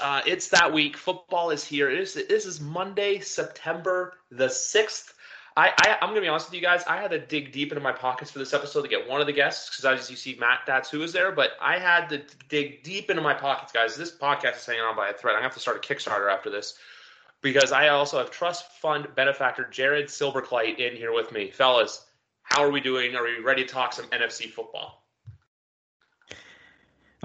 Uh, it's that week. Football is here. It is, this is Monday, September the 6th. I, I, am going to be honest with you guys. I had to dig deep into my pockets for this episode to get one of the guests because as you see, Matt That's who is there. But I had to dig deep into my pockets, guys. This podcast is hanging on by a thread. I'm going to have to start a Kickstarter after this because I also have trust fund benefactor Jared Silverclight in here with me. Fellas, how are we doing? Are we ready to talk some NFC football?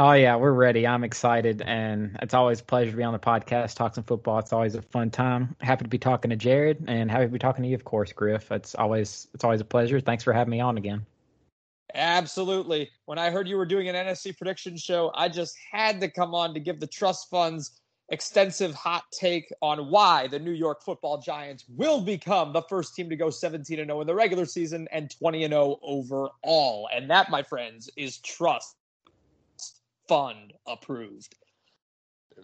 Oh yeah, we're ready. I'm excited, and it's always a pleasure to be on the podcast, talk some football. It's always a fun time. Happy to be talking to Jared, and happy to be talking to you, of course, Griff. It's always it's always a pleasure. Thanks for having me on again. Absolutely. When I heard you were doing an NFC prediction show, I just had to come on to give the trust funds extensive hot take on why the New York Football Giants will become the first team to go 17 and 0 in the regular season and 20 and 0 overall. And that, my friends, is trust fund approved.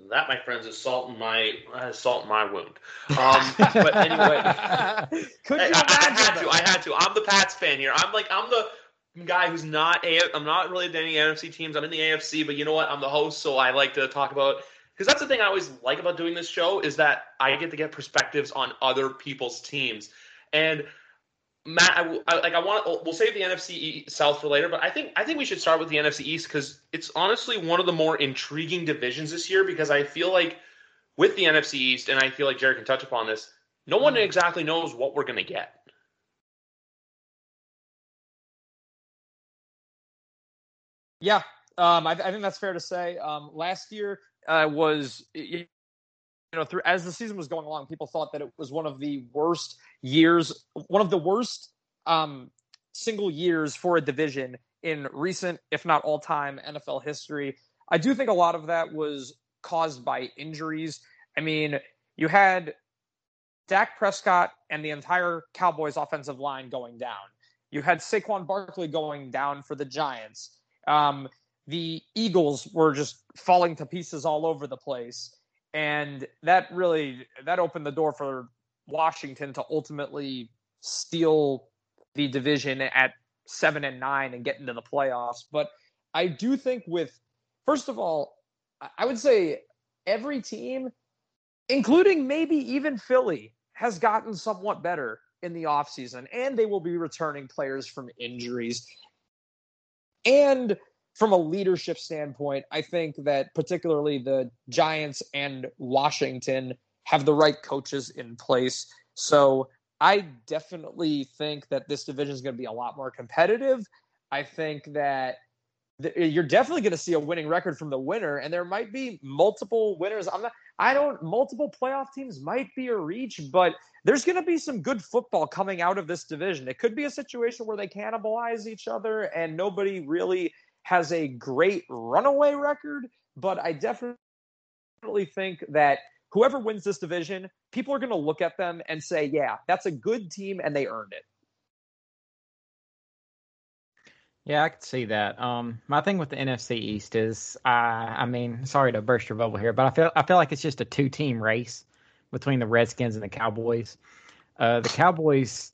That, my friends, is salt in my uh, salt in my wound. Um, but anyway, could you I, I, had to. I had to. I'm the Pats fan here. I'm like I'm the guy who's not a. I'm not really in any NFC teams. I'm in the AFC, but you know what? I'm the host, so I like to talk about because that's the thing I always like about doing this show is that I get to get perspectives on other people's teams. And Matt, I, I, like I want we'll save the NFC South for later, but I think I think we should start with the NFC East because it's honestly one of the more intriguing divisions this year because I feel like with the NFC East, and I feel like Jared can touch upon this, no one exactly knows what we're going to get. Yeah, um, I, I, think that's fair to say. Um, last year uh, was you know through as the season was going along, people thought that it was one of the worst years, one of the worst um, single years for a division in recent, if not all time, NFL history. I do think a lot of that was caused by injuries. I mean, you had Dak Prescott and the entire Cowboys offensive line going down. You had Saquon Barkley going down for the Giants. Um, the Eagles were just falling to pieces all over the place. And that really that opened the door for Washington to ultimately steal the division at seven and nine and get into the playoffs. But I do think with first of all, I would say every team, including maybe even Philly, has gotten somewhat better in the offseason, and they will be returning players from injuries. And from a leadership standpoint, I think that particularly the Giants and Washington have the right coaches in place. So I definitely think that this division is going to be a lot more competitive. I think that you're definitely going to see a winning record from the winner, and there might be multiple winners. I'm not. I don't. Multiple playoff teams might be a reach, but there's going to be some good football coming out of this division. It could be a situation where they cannibalize each other, and nobody really has a great runaway record, but I definitely think that whoever wins this division, people are going to look at them and say, yeah, that's a good team and they earned it. Yeah, I could see that. Um, my thing with the NFC East is, I mean, sorry to burst your bubble here, but I feel I feel like it's just a two team race between the Redskins and the Cowboys. Uh, the Cowboys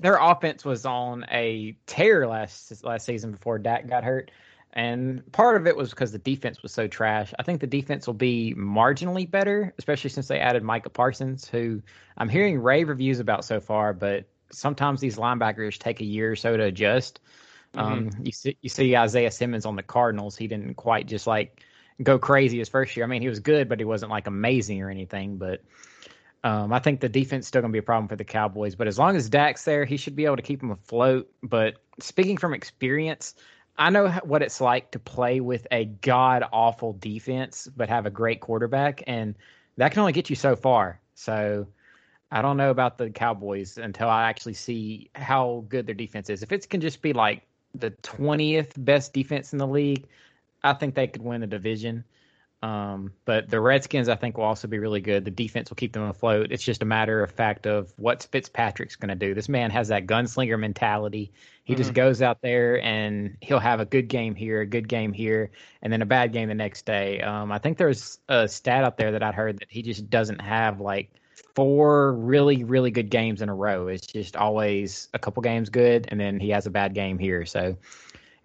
their offense was on a tear last last season before Dak got hurt, and part of it was because the defense was so trash. I think the defense will be marginally better, especially since they added Micah Parsons, who I'm hearing rave reviews about so far. But sometimes these linebackers take a year or so to adjust. Mm-hmm. Um, you see, you see Isaiah Simmons on the Cardinals. He didn't quite just like go crazy his first year. I mean, he was good, but he wasn't like amazing or anything. But um, I think the defense still going to be a problem for the Cowboys, but as long as Dak's there, he should be able to keep them afloat. But speaking from experience, I know what it's like to play with a god awful defense, but have a great quarterback, and that can only get you so far. So I don't know about the Cowboys until I actually see how good their defense is. If it can just be like the 20th best defense in the league, I think they could win the division. Um, but the Redskins, I think, will also be really good. The defense will keep them afloat. It's just a matter of fact of what Fitzpatrick's going to do. This man has that gunslinger mentality. He mm-hmm. just goes out there and he'll have a good game here, a good game here, and then a bad game the next day. Um, I think there's a stat out there that I heard that he just doesn't have like four really, really good games in a row. It's just always a couple games good, and then he has a bad game here. So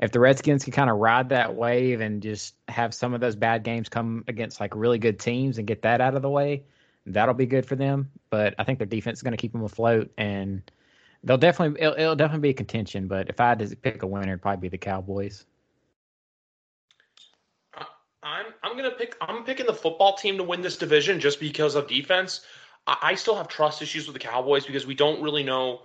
if the Redskins can kind of ride that wave and just have some of those bad games come against like really good teams and get that out of the way, that'll be good for them. But I think their defense is going to keep them afloat, and they'll definitely it'll, it'll, definitely be a contention. But if I had to pick a winner, it'd probably be the Cowboys. I'm I'm gonna pick I'm picking the football team to win this division just because of defense. I, I still have trust issues with the Cowboys because we don't really know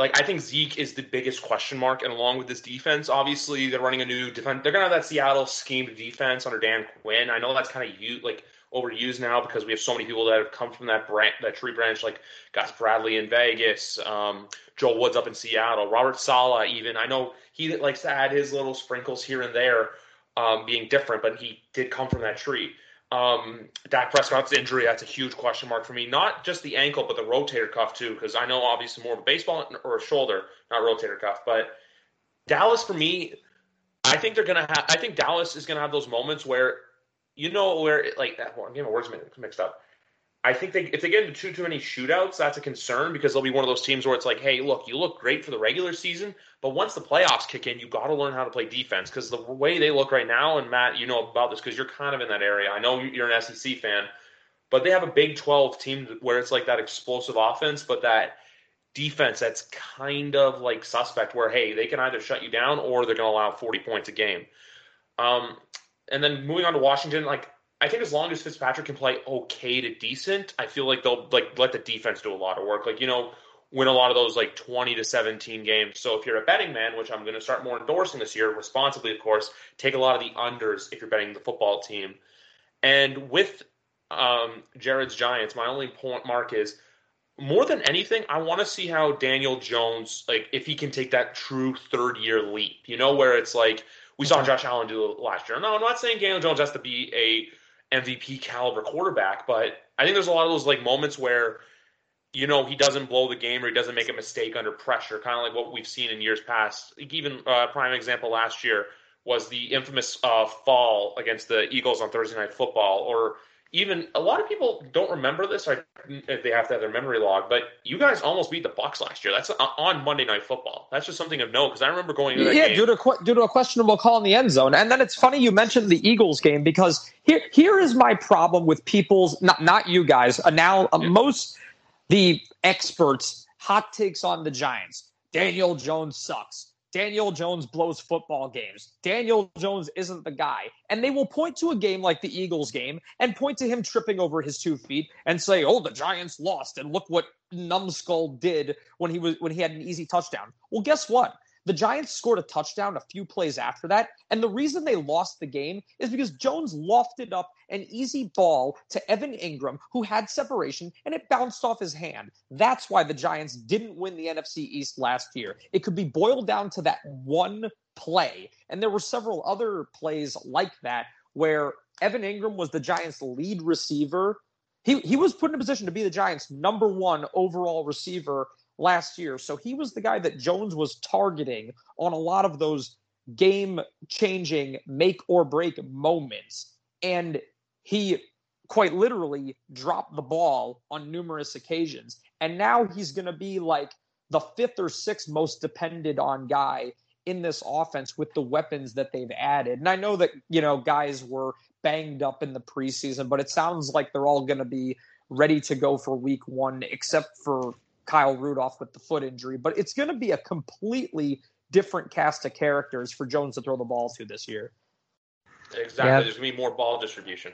like I think Zeke is the biggest question mark, and along with this defense, obviously they're running a new defense. They're gonna have that Seattle schemed defense under Dan Quinn. I know that's kind of u- like overused now because we have so many people that have come from that branch, that tree branch, like Gus Bradley in Vegas, um, Joe Woods up in Seattle, Robert Saleh. Even I know he likes to add his little sprinkles here and there, um, being different, but he did come from that tree. Um, Dak Prescott's injury, that's a huge question mark for me. Not just the ankle, but the rotator cuff too, because I know obviously more of a baseball or a shoulder, not rotator cuff. But Dallas, for me, I think they're gonna have. I think Dallas is gonna have those moments where, you know, where like that. Well, I'm getting my words mixed up. I think they, if they get into too too many shootouts, that's a concern because they'll be one of those teams where it's like, hey, look, you look great for the regular season, but once the playoffs kick in, you got to learn how to play defense because the way they look right now, and Matt, you know about this because you're kind of in that area. I know you're an SEC fan, but they have a Big 12 team where it's like that explosive offense, but that defense that's kind of like suspect where hey, they can either shut you down or they're going to allow 40 points a game. Um, and then moving on to Washington, like I think as long as Fitzpatrick can play okay to decent, I feel like they'll like let the defense do a lot of work. Like you know, win a lot of those like twenty to seventeen games. So if you're a betting man, which I'm going to start more endorsing this year, responsibly of course, take a lot of the unders if you're betting the football team. And with um, Jared's Giants, my only point mark is more than anything, I want to see how Daniel Jones like if he can take that true third year leap. You know, where it's like we saw Josh Allen do it last year. No, I'm not saying Daniel Jones has to be a MVP caliber quarterback, but I think there's a lot of those like moments where you know he doesn't blow the game or he doesn't make a mistake under pressure, kind of like what we've seen in years past. Even uh, prime example last year was the infamous uh, fall against the Eagles on Thursday Night Football, or even a lot of people don't remember this. Or they have to have their memory log, but you guys almost beat the Bucs last year. That's on Monday Night Football. That's just something of note because I remember going yeah, game. due to due to a questionable call in the end zone. And then it's funny you mentioned the Eagles game because here here is my problem with people's not not you guys. Uh, now uh, most the experts hot takes on the Giants. Daniel Jones sucks. Daniel Jones blows football games. Daniel Jones isn't the guy. And they will point to a game like the Eagles game and point to him tripping over his two feet and say, "Oh, the Giants lost and look what Numbskull did when he was when he had an easy touchdown." Well, guess what? The Giants scored a touchdown a few plays after that. And the reason they lost the game is because Jones lofted up an easy ball to Evan Engram, who had separation, and it bounced off his hand. That's why the Giants didn't win the NFC East last year. It could be boiled down to that one play. And there were several other plays like that where Evan Engram was the Giants' lead receiver. He, he was put in a position to be the Giants' number one overall receiver last year. So he was the guy that Jones was targeting on a lot of those game changing make or break moments. And he quite literally dropped the ball on numerous occasions. And now he's going to be like the fifth or sixth most depended on guy in this offense with the weapons that they've added. And I know that, you know, guys were banged up in the preseason, but it sounds like they're all going to be ready to go for week one, except for Kyle Rudolph with the foot injury, but it's going to be a completely different cast of characters for Jones to throw the ball to this year. Exactly. Yeah. There's going to be more ball distribution.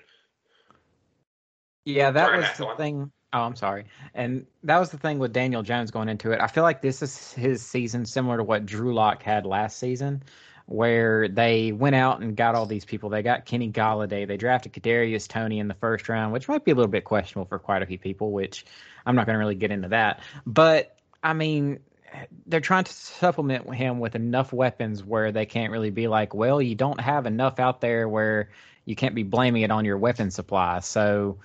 Yeah, that sorry, was the thing. Oh, I'm sorry. And that was the thing with Daniel Jones going into it. I feel like this is his season similar to what Drew Lock had last season, where they went out and got all these people. They got Kenny Golladay. They drafted Kadarius Toney in the first round, which might be a little bit questionable for quite a few people, which I'm not going to really get into that. But I mean, they're trying to supplement him with enough weapons where they can't really be like, well, you don't have enough out there where you can't be blaming it on your weapon supply. So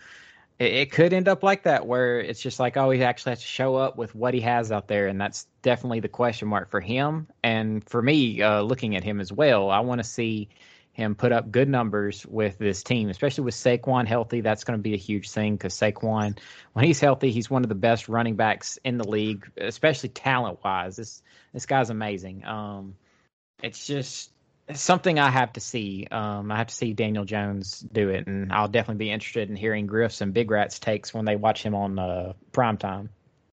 it, it could end up like that, where it's just like, oh, he actually has to show up with what he has out there, and that's definitely the question mark for him and for me. Uh, looking at him as well, I want to see him put up good numbers with this team, especially with Saquon healthy. That's going to be a huge thing because Saquon, when he's healthy, he's one of the best running backs in the league, especially talent wise. This this guy's amazing. Um, it's just something I have to see. Um, I have to see Daniel Jones do it, and I'll definitely be interested in hearing Griff's and Big Rat's takes when they watch him on uh, prime time.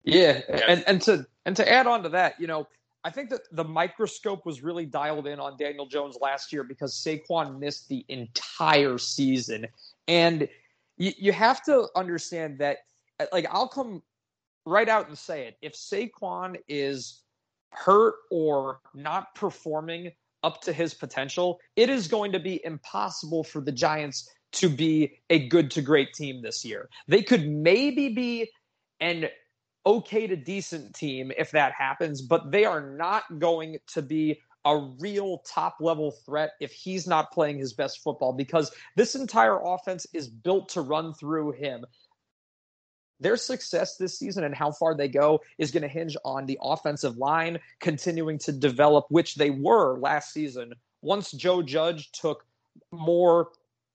Yeah, and and to and to add on to that, you know, I think that the microscope was really dialed in on Daniel Jones last year because Saquon missed the entire season, and you, you have to understand that. Like, I'll come right out and say it: if Saquon is hurt or not performing up to his potential, it is going to be impossible for the Giants to be a good to great team this year. They could maybe be an okay to decent team if that happens, but they are not going to be a real top level threat if he's not playing his best football because this entire offense is built to run through him their success this season and how far they go is going to hinge on the offensive line continuing to develop, which they were last season. Once Joe Judge took more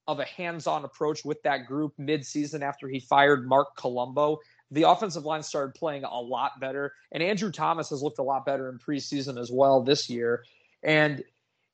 of a hands-on approach with that group mid-season after he fired Marc Colombo, the offensive line started playing a lot better, and Andrew Thomas has looked a lot better in preseason as well this year. And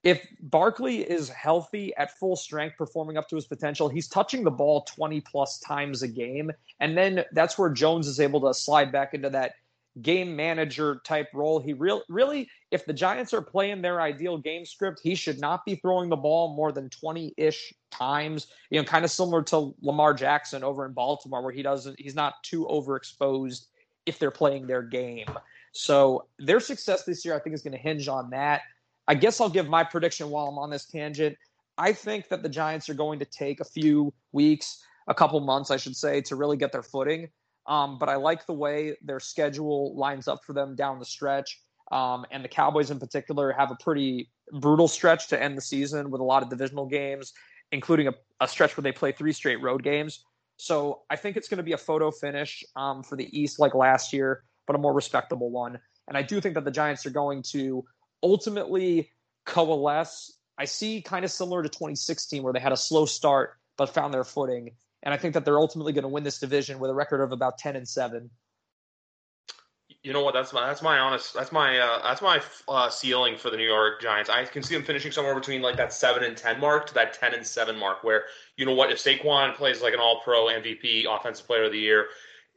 if Barkley is healthy at full strength, performing up to his potential, he's touching the ball 20 plus times a game. And then that's where Jones is able to slide back into that game manager type role. He real, really, if the Giants are playing their ideal game script, he should not be throwing the ball more than 20 ish times, you know, kind of similar to Lamar Jackson over in Baltimore, where he doesn't, he's not too overexposed if they're playing their game. So their success this year, I think, is going to hinge on that. I guess I'll give my prediction while I'm on this tangent. I think that the Giants are going to take a few weeks, a couple months, I should say, to really get their footing. Um, but I like the way their schedule lines up for them down the stretch. Um, and the Cowboys, in particular, have a pretty brutal stretch to end the season with a lot of divisional games, including a, a stretch where they play three straight road games. So I think it's going to be a photo finish um, for the East like last year, but a more respectable one. And I do think that the Giants are going to ultimately coalesce. I see kind of similar to 2016 where they had a slow start but found their footing. And I think that they're ultimately going to win this division with a record of about 10 and 7. You know what? That's my that's my honest that's my uh, that's my uh, ceiling for the New York Giants. I can see them finishing somewhere between like that seven and ten mark to that ten and seven mark. Where you know what, if Saquon plays like an All Pro MVP, Offensive Player of the Year,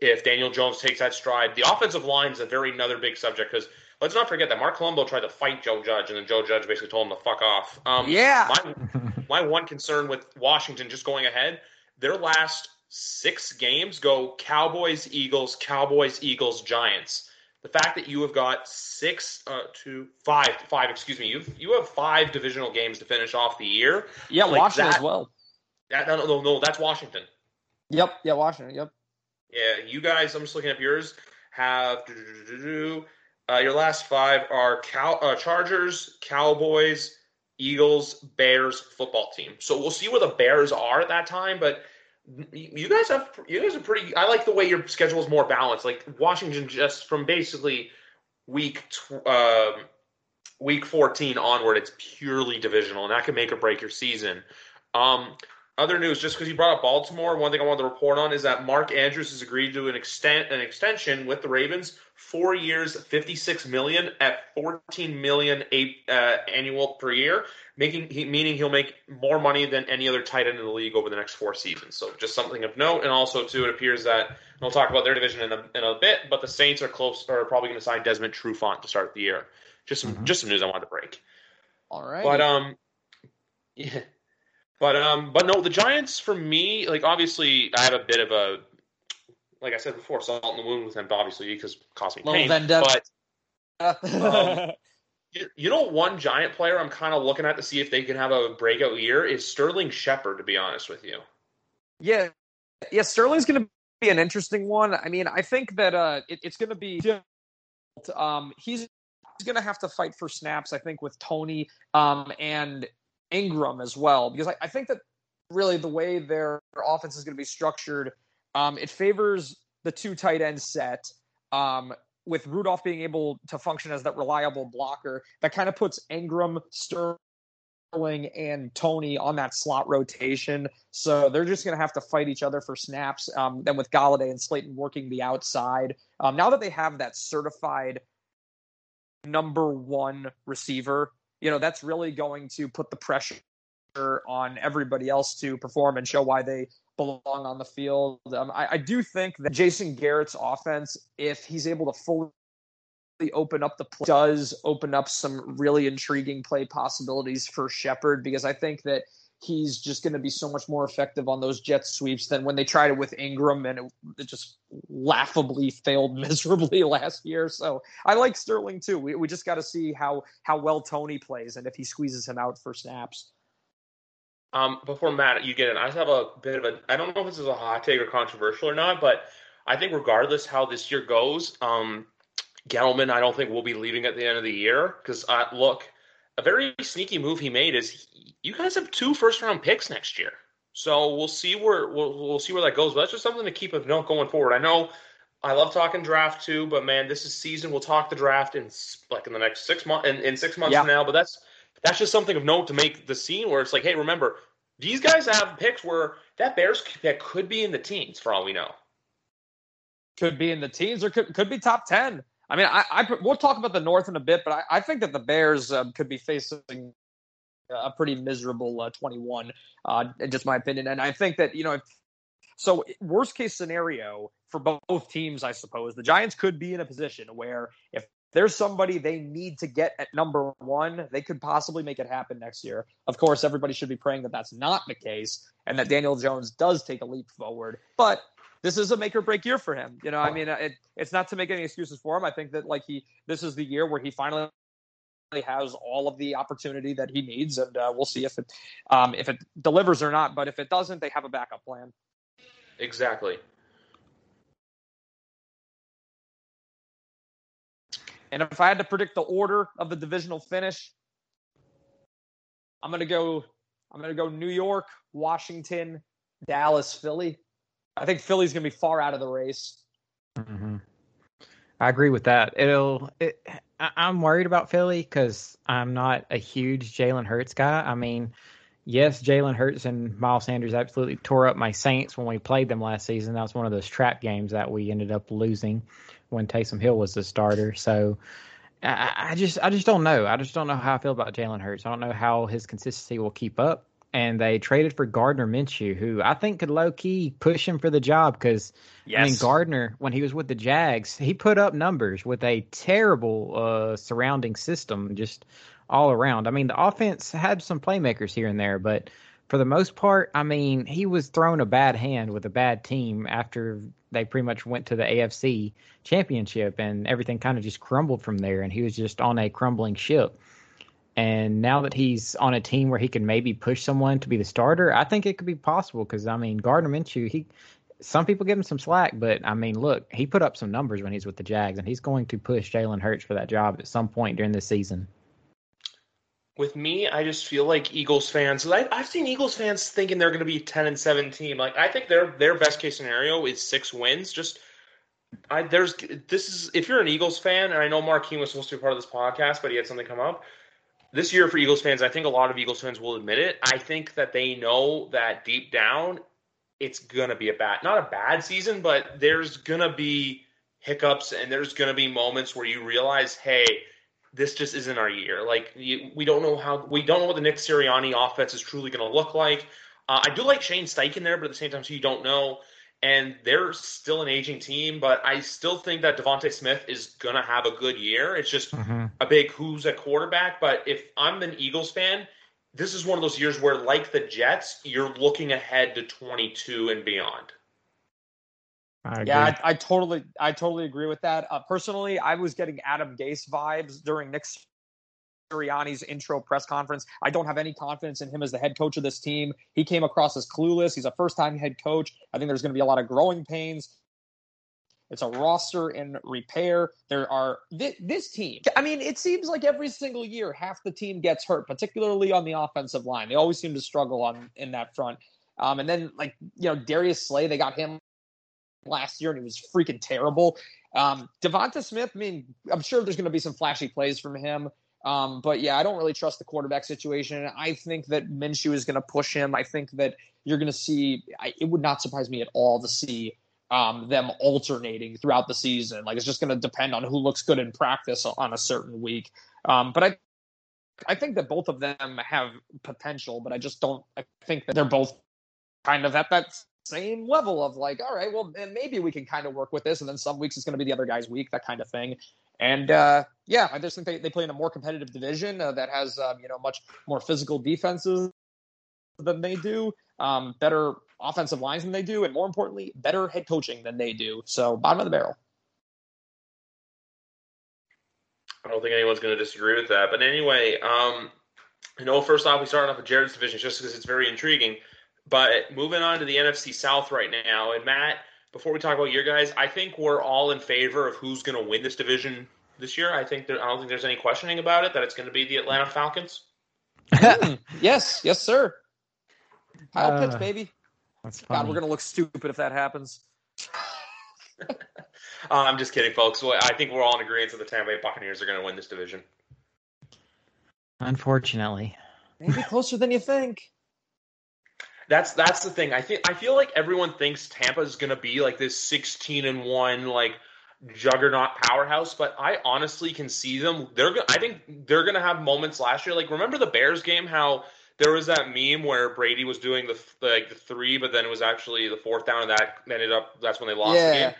if Daniel Jones takes that stride, the offensive line is a very another big subject because let's not forget that Marc Colombo tried to fight Joe Judge, and then Joe Judge basically told him to fuck off. Um, yeah. My, my one concern with Washington just going ahead, their last six games go Cowboys, Eagles, Cowboys, Eagles, Giants. The fact that you have got six, uh, two, five, five, excuse me, you you have five divisional games to finish off the year. Yeah, like Washington that, as well. That, no, no, no, that's Washington. Yep, yeah, Washington. Yep. Yeah, you guys. I'm just looking up yours. Have uh, your last five are Cow- uh, Chargers, Cowboys, Eagles, Bears, football team. So we'll see where the Bears are at that time. But you guys have you guys are pretty. I like the way your schedule is more balanced. Like Washington, just from basically week tw- uh, week 14 onward, it's purely divisional, and that can make or break your season. Um, other news, just because you brought up Baltimore, one thing I wanted to report on is that Mark Andrews has agreed to an extent an extension with the Ravens, four years, fifty six million at fourteen million eight uh, annual per year, making he, meaning he'll make more money than any other tight end in the league over the next four seasons. So just something of note, and also too, it appears that we'll talk about their division in a, in a bit, but the Saints are close, are probably going to sign Desmond Trufant to start the year. Just some mm-hmm. just some news I wanted to break. All right, but um, yeah. But um, but no, the Giants for me, like obviously, I have a bit of a, like I said before, salt in the wound with them, obviously, because it cost me pain. But um, you, you know, one Giant player I'm kind of looking at to see if they can have a breakout year is Sterling Shepard. To be honest with you, yeah, yeah, Sterling's going to be an interesting one. I mean, I think that uh, it, it's going to be um, he's going to have to fight for snaps, I think, with Toney. um, and Engram as well, because I, I, think that really the way their offense is going to be structured, um, it favors the two tight end set. Um, with Rudolph being able to function as that reliable blocker, that kind of puts Engram, Sterling, and Toney on that slot rotation. So they're just going to have to fight each other for snaps. Um, then with Golladay and Slayton working the outside, um, now that they have that certified number one receiver, you know that's really going to put the pressure on everybody else to perform and show why they belong on the field. Um, I, I do think that Jason Garrett's offense, if he's able to fully open up the play, does open up some really intriguing play possibilities for Shepard because I think that he's just going to be so much more effective on those jet sweeps than when they tried it with Engram and it, it, just laughably failed miserably last year. So I like Sterling too. We, we just got to see how how well Toney plays and if he squeezes him out for snaps. Um, before Matt, you get in, I just have a bit of a. I don't know if this is a hot take or controversial or not, but I think regardless how this year goes, um, Gettleman, I don't think we'll be leaving at the end of the year because uh, look, a very sneaky move he made is he, you guys have two first round picks next year, so we'll see where we'll, we'll see where that goes. But that's just something to keep a note going forward. I know I love talking draft too, but man, this is season. We'll talk the draft in like in the next six months in, in six months yeah. from now. But that's that's just something of note to make the scene where it's like, hey, remember these guys have picks where that Bears pick could be in the teens for all we know. Could be in the teens or could could be top ten. I mean, I, I we'll talk about the North in a bit, but I, I think that the Bears um, could be facing a pretty miserable uh, 21, uh, just my opinion. And I think that you know, if, so worst case scenario for both teams, I suppose the Giants could be in a position where if there's somebody they need to get at number one, they could possibly make it happen next year. Of course, everybody should be praying that that's not the case and that Daniel Jones does take a leap forward. But this is a make or break year for him. You know, I mean, it, it's not to make any excuses for him. I think that like he, this is the year where he finally has all of the opportunity that he needs, and uh, we'll see if it um, if it delivers or not. But if it doesn't, they have a backup plan. Exactly. And if I had to predict the order of the divisional finish, I'm gonna go. I'm gonna go New York, Washington, Dallas, Philly. I think Philly's going to be far out of the race. Mm-hmm. I agree with that. It'll. It, I, I'm worried about Philly because I'm not a huge Jalen Hurts guy. I mean, yes, Jalen Hurts and Miles Sanders absolutely tore up my Saints when we played them last season. That was one of those trap games that we ended up losing when Taysom Hill was the starter. So I, I just I just don't know. I just don't know how I feel about Jalen Hurts. I don't know how his consistency will keep up and they traded for Gardner Minshew, who I think could low key push him for the job because yes. I mean Gardner, when he was with the Jags, he put up numbers with a terrible uh, surrounding system, just all around. I mean, the offense had some playmakers here and there, but for the most part, I mean, he was thrown a bad hand with a bad team after they pretty much went to the AFC championship and everything kind of just crumbled from there and he was just on a crumbling ship. And now that he's on a team where he can maybe push someone to be the starter, I think it could be possible. Because I mean, Gardner Minshew, he some people give him some slack, but I mean, look, he put up some numbers when he's with the Jags, and he's going to push Jalen Hurts for that job at some point during this season. With me, I just feel like Eagles fans. I, I've seen Eagles fans thinking they're going to be ten and seventeen. Like I think their their best case scenario is six wins. Just I there's this is if you're an Eagles fan, and I know Keene was supposed to be part of this podcast, but he had something come up this year for Eagles fans, I think a lot of Eagles fans will admit it. I think that they know that deep down, it's gonna be a bad, not a bad season, but there's gonna be hiccups and there's gonna be moments where you realize, hey, this just isn't our year. Like you, we don't know how, we don't know what the Nick Sirianni offense is truly gonna look like. Uh, I do like Shane Steichen there, but at the same time, so you don't know and they're still an aging team, but I still think that DeVonta Smith is gonna have a good year. It's just mm-hmm. a big who's at quarterback. But if I'm an Eagles fan, this is one of those years where, like the Jets, you're looking ahead to 22 and beyond. I yeah, I, I, totally, I totally agree with that. Uh, personally, I was getting Adam Gase vibes during Nick's Sirianni's intro press conference. I don't have any confidence in him as the head coach of this team. He came across as clueless. He's a first time head coach. I think there's going to be a lot of growing pains. It's a roster in repair. There are th- this team. I mean, it seems like every single year half the team gets hurt, particularly on the offensive line. They always seem to struggle on in that front. Um, and then like you know Darius Slay, they got him last year and he was freaking terrible. Um, Devonta Smith, I mean, I'm sure there's going to be some flashy plays from him. Um, but yeah, I don't really trust the quarterback situation. I think that Minshew is going to push him. I think that you're going to see. I, it would not surprise me at all to see um, them alternating throughout the season. Like it's just going to depend on who looks good in practice on a certain week. Um, but I, I think that both of them have potential, but I just don't. I think that they're both kind of at that same level of like, all right, well, maybe we can kind of work with this, and then some weeks it's going to be the other guy's week, that kind of thing. And uh, yeah, I just think they, they play in a more competitive division uh, that has um, you know much more physical defenses than they do, um, better offensive lines than they do, and more importantly, better head coaching than they do. So bottom of the barrel. I don't think anyone's going to disagree with that. But anyway, um, I know first off we started off with Jared's division just because it's very intriguing. But moving on to the NFC South right now, and Matt, before we talk about your guys, I think we're all in favor of who's going to win this division this year. I think there, I don't think there's any questioning about it that it's going to be the Atlanta Falcons. yes, yes, sir. I'll uh, pitch, baby. That's. God, we're going to look stupid if that happens. uh, I'm just kidding, folks. I think we're all in agreement that the Tampa Bay Buccaneers are going to win this division. Unfortunately, maybe closer than you think. That's that's the thing. I think I feel like everyone thinks Tampa is going to be like this 16 and one like juggernaut powerhouse, but I honestly can see them. They're I think they're going to have moments last year. Like remember the Bears game? How there was that meme where Brady was doing the like the three, but then it was actually the fourth down, and that ended up that's when they lost yeah. the game.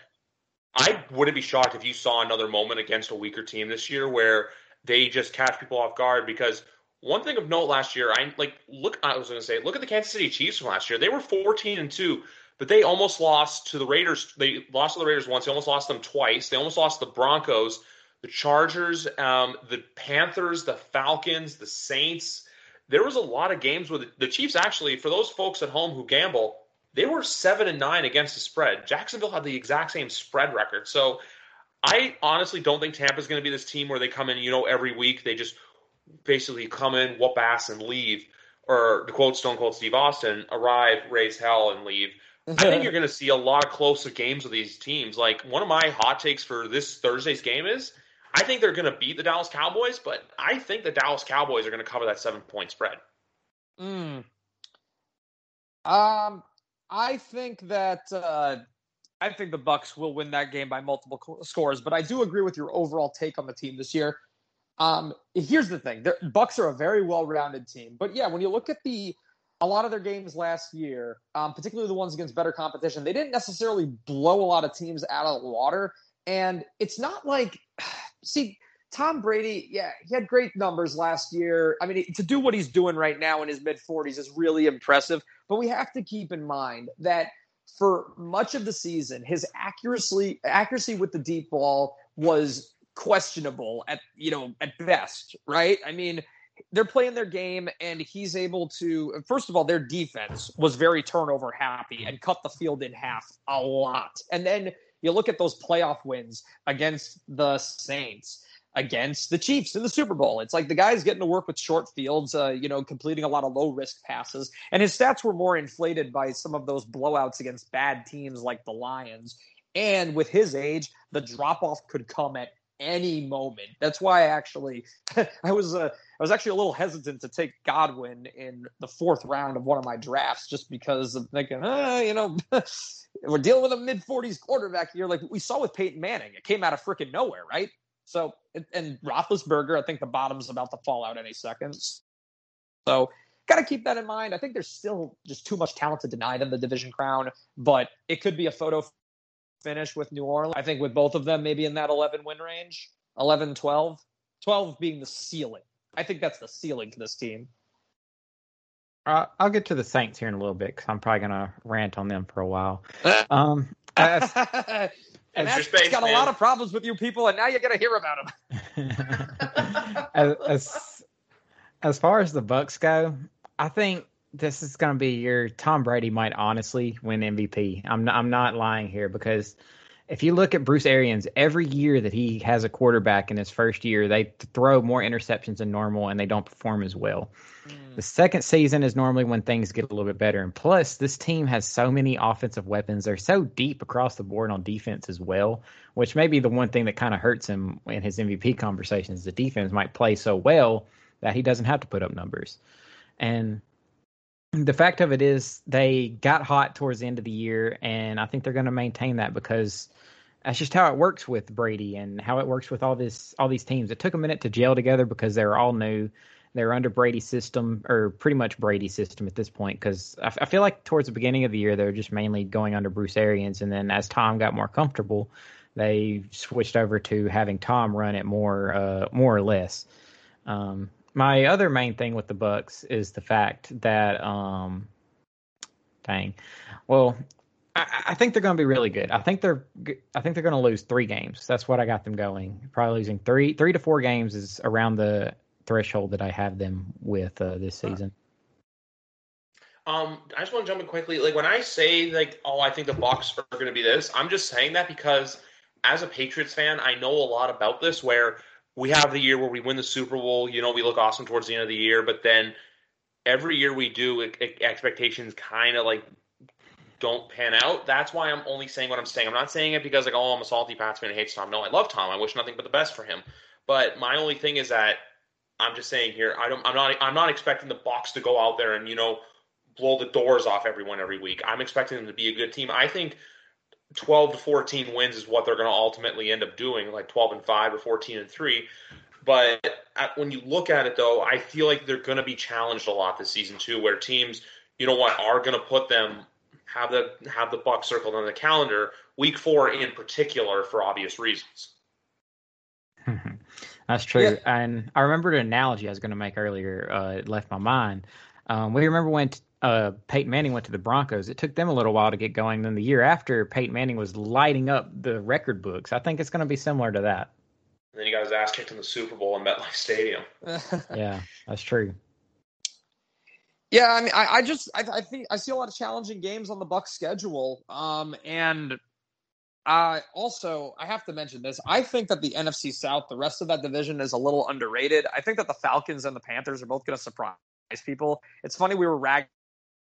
I wouldn't be shocked if you saw another moment against a weaker team this year where they just catch people off guard because one thing of note last year, I like look. I was going to say, look at the Kansas City Chiefs from last year. They were fourteen and two, but they almost lost to the Raiders. They lost to the Raiders once. They almost lost them twice. They almost lost the Broncos, the Chargers, um, the Panthers, the Falcons, the Saints. There was a lot of games with the Chiefs. Actually, for those folks at home who gamble, they were seven and nine against the spread. Jacksonville had the exact same spread record. So I honestly don't think Tampa's going to be this team where they come in, you know, every week they just basically come in, whoop ass, and leave. Or to quote Stone Cold Steve Austin, arrive, raise hell, and leave. I think you're going to see a lot of closer games with these teams. Like one of my hot takes for this Thursday's game is, I think they're going to beat the Dallas Cowboys, but I think the Dallas Cowboys are going to cover that seven point spread. Mm. Um, I think that uh, I think the Bucs will win that game by multiple scores, but I do agree with your overall take on the team this year. Um, here's the thing: the Bucs are a very well-rounded team, but yeah, when you look at the a lot of their games last year, um, particularly the ones against better competition, they didn't necessarily blow a lot of teams out of the water. And it's not like, see, Tom Brady, yeah, he had great numbers last year. I mean, to do what he's doing right now in his mid 40s is really impressive. But we have to keep in mind that for much of the season, his accuracy accuracy with the deep ball was questionable at you know at best, right? I mean, they're playing their game and he's able to first of all their defense was very turnover happy and cut the field in half a lot. And then you look at those playoff wins against the Saints against the Chiefs in the Super Bowl. It's like the guy's getting to work with short fields, uh, you know, completing a lot of low risk passes. And his stats were more inflated by some of those blowouts against bad teams like the Lions. And with his age, the drop off could come at any moment. That's why I actually I was uh, I was actually a little hesitant to take Godwin in the fourth round of one of my drafts just because of thinking, uh, you know, we're dealing with a mid 40s quarterback here, like we saw with Peyton Manning. It came out of freaking nowhere, right? So and Roethlisberger, I think the bottom's about to fall out any seconds. So got to keep that in mind. I think there's still just too much talent to deny them the division crown, but it could be a photo finish with New Orleans. I think with both of them, maybe in that 11 win range, 11, 12, 12 being the ceiling. I think that's the ceiling for this team. Uh, I'll get to the Saints here in a little bit because I'm probably going to rant on them for a while. Um, as, and that's got man. a lot of problems with you people, and now you're going to hear about them. as, as, as far as the Bucs go, I think this is going to be your Tom Brady might honestly win MVP. I'm not, I'm not lying here because if you look at Bruce Arians, every year that he has a quarterback in his first year, they throw more interceptions than normal and they don't perform as well. Mm. The second season is normally when things get a little bit better. And plus, this team has so many offensive weapons. They're so deep across the board on defense as well, which may be the one thing that kind of hurts him in his MVP conversations. The defense might play so well that he doesn't have to put up numbers. And the fact of it is they got hot towards the end of the year and i think they're going to maintain that because that's just how it works with brady and how it works with all this all these teams. It took a minute to gel together because they were all new. They're under brady's system or pretty much brady's system at this point because I, I, feel like towards the beginning of the year they were just mainly going under bruce arians and then as tom got more comfortable they switched over to having tom run it more uh, more or less. Um, my other main thing with the Bucs is the fact that, um, dang, well, I, I think they're going to be really good. I think they're, I think they're going to lose three games. That's what I got them going. Probably losing three, three to four games is around the threshold that I have them with uh, this season. Um, I just want to jump in quickly. Like when I say like, oh, I think the Bucs are going to be this, I'm just saying that because as a Patriots fan, I know a lot about this. Where we have the year where we win the Super Bowl. You know, we look awesome towards the end of the year, but then every year we do, it, it, expectations kind of like don't pan out. That's why I'm only saying what I'm saying. I'm not saying it because like, oh, I'm a salty Pats fan and hates Tom. No, I love Tom. I wish nothing but the best for him. But my only thing is that I'm just saying here, I don't, I'm not, I'm not expecting the Bucs to go out there and you know blow the doors off everyone every week. I'm expecting them to be a good team. I think 12 to 14 wins is what they're going to ultimately end up doing, like 12 and 5 or 14 and 3. But at, when you look at it, though, I feel like they're going to be challenged a lot this season too, where teams, you know what, are going to put them have the have the buck circled on the calendar. Week four, in particular, for obvious reasons. That's true, yeah. and I remember an analogy I was going to make earlier. Uh, it left my mind. Um, we remember when t- uh, Peyton Manning went to the Broncos, it took them a little while to get going. Then the year after, Peyton Manning was lighting up the record books. I think it's going to be similar to that. And then he got his ass kicked in the Super Bowl in MetLife Stadium. yeah, that's true. Yeah, I mean, I, I just I, I, think I see a lot of challenging games on the Bucs schedule, um, and uh, also I have to mention this. I think that the NFC South, the rest of that division, is a little underrated. I think that the Falcons and the Panthers are both going to surprise people. It's funny we were ragging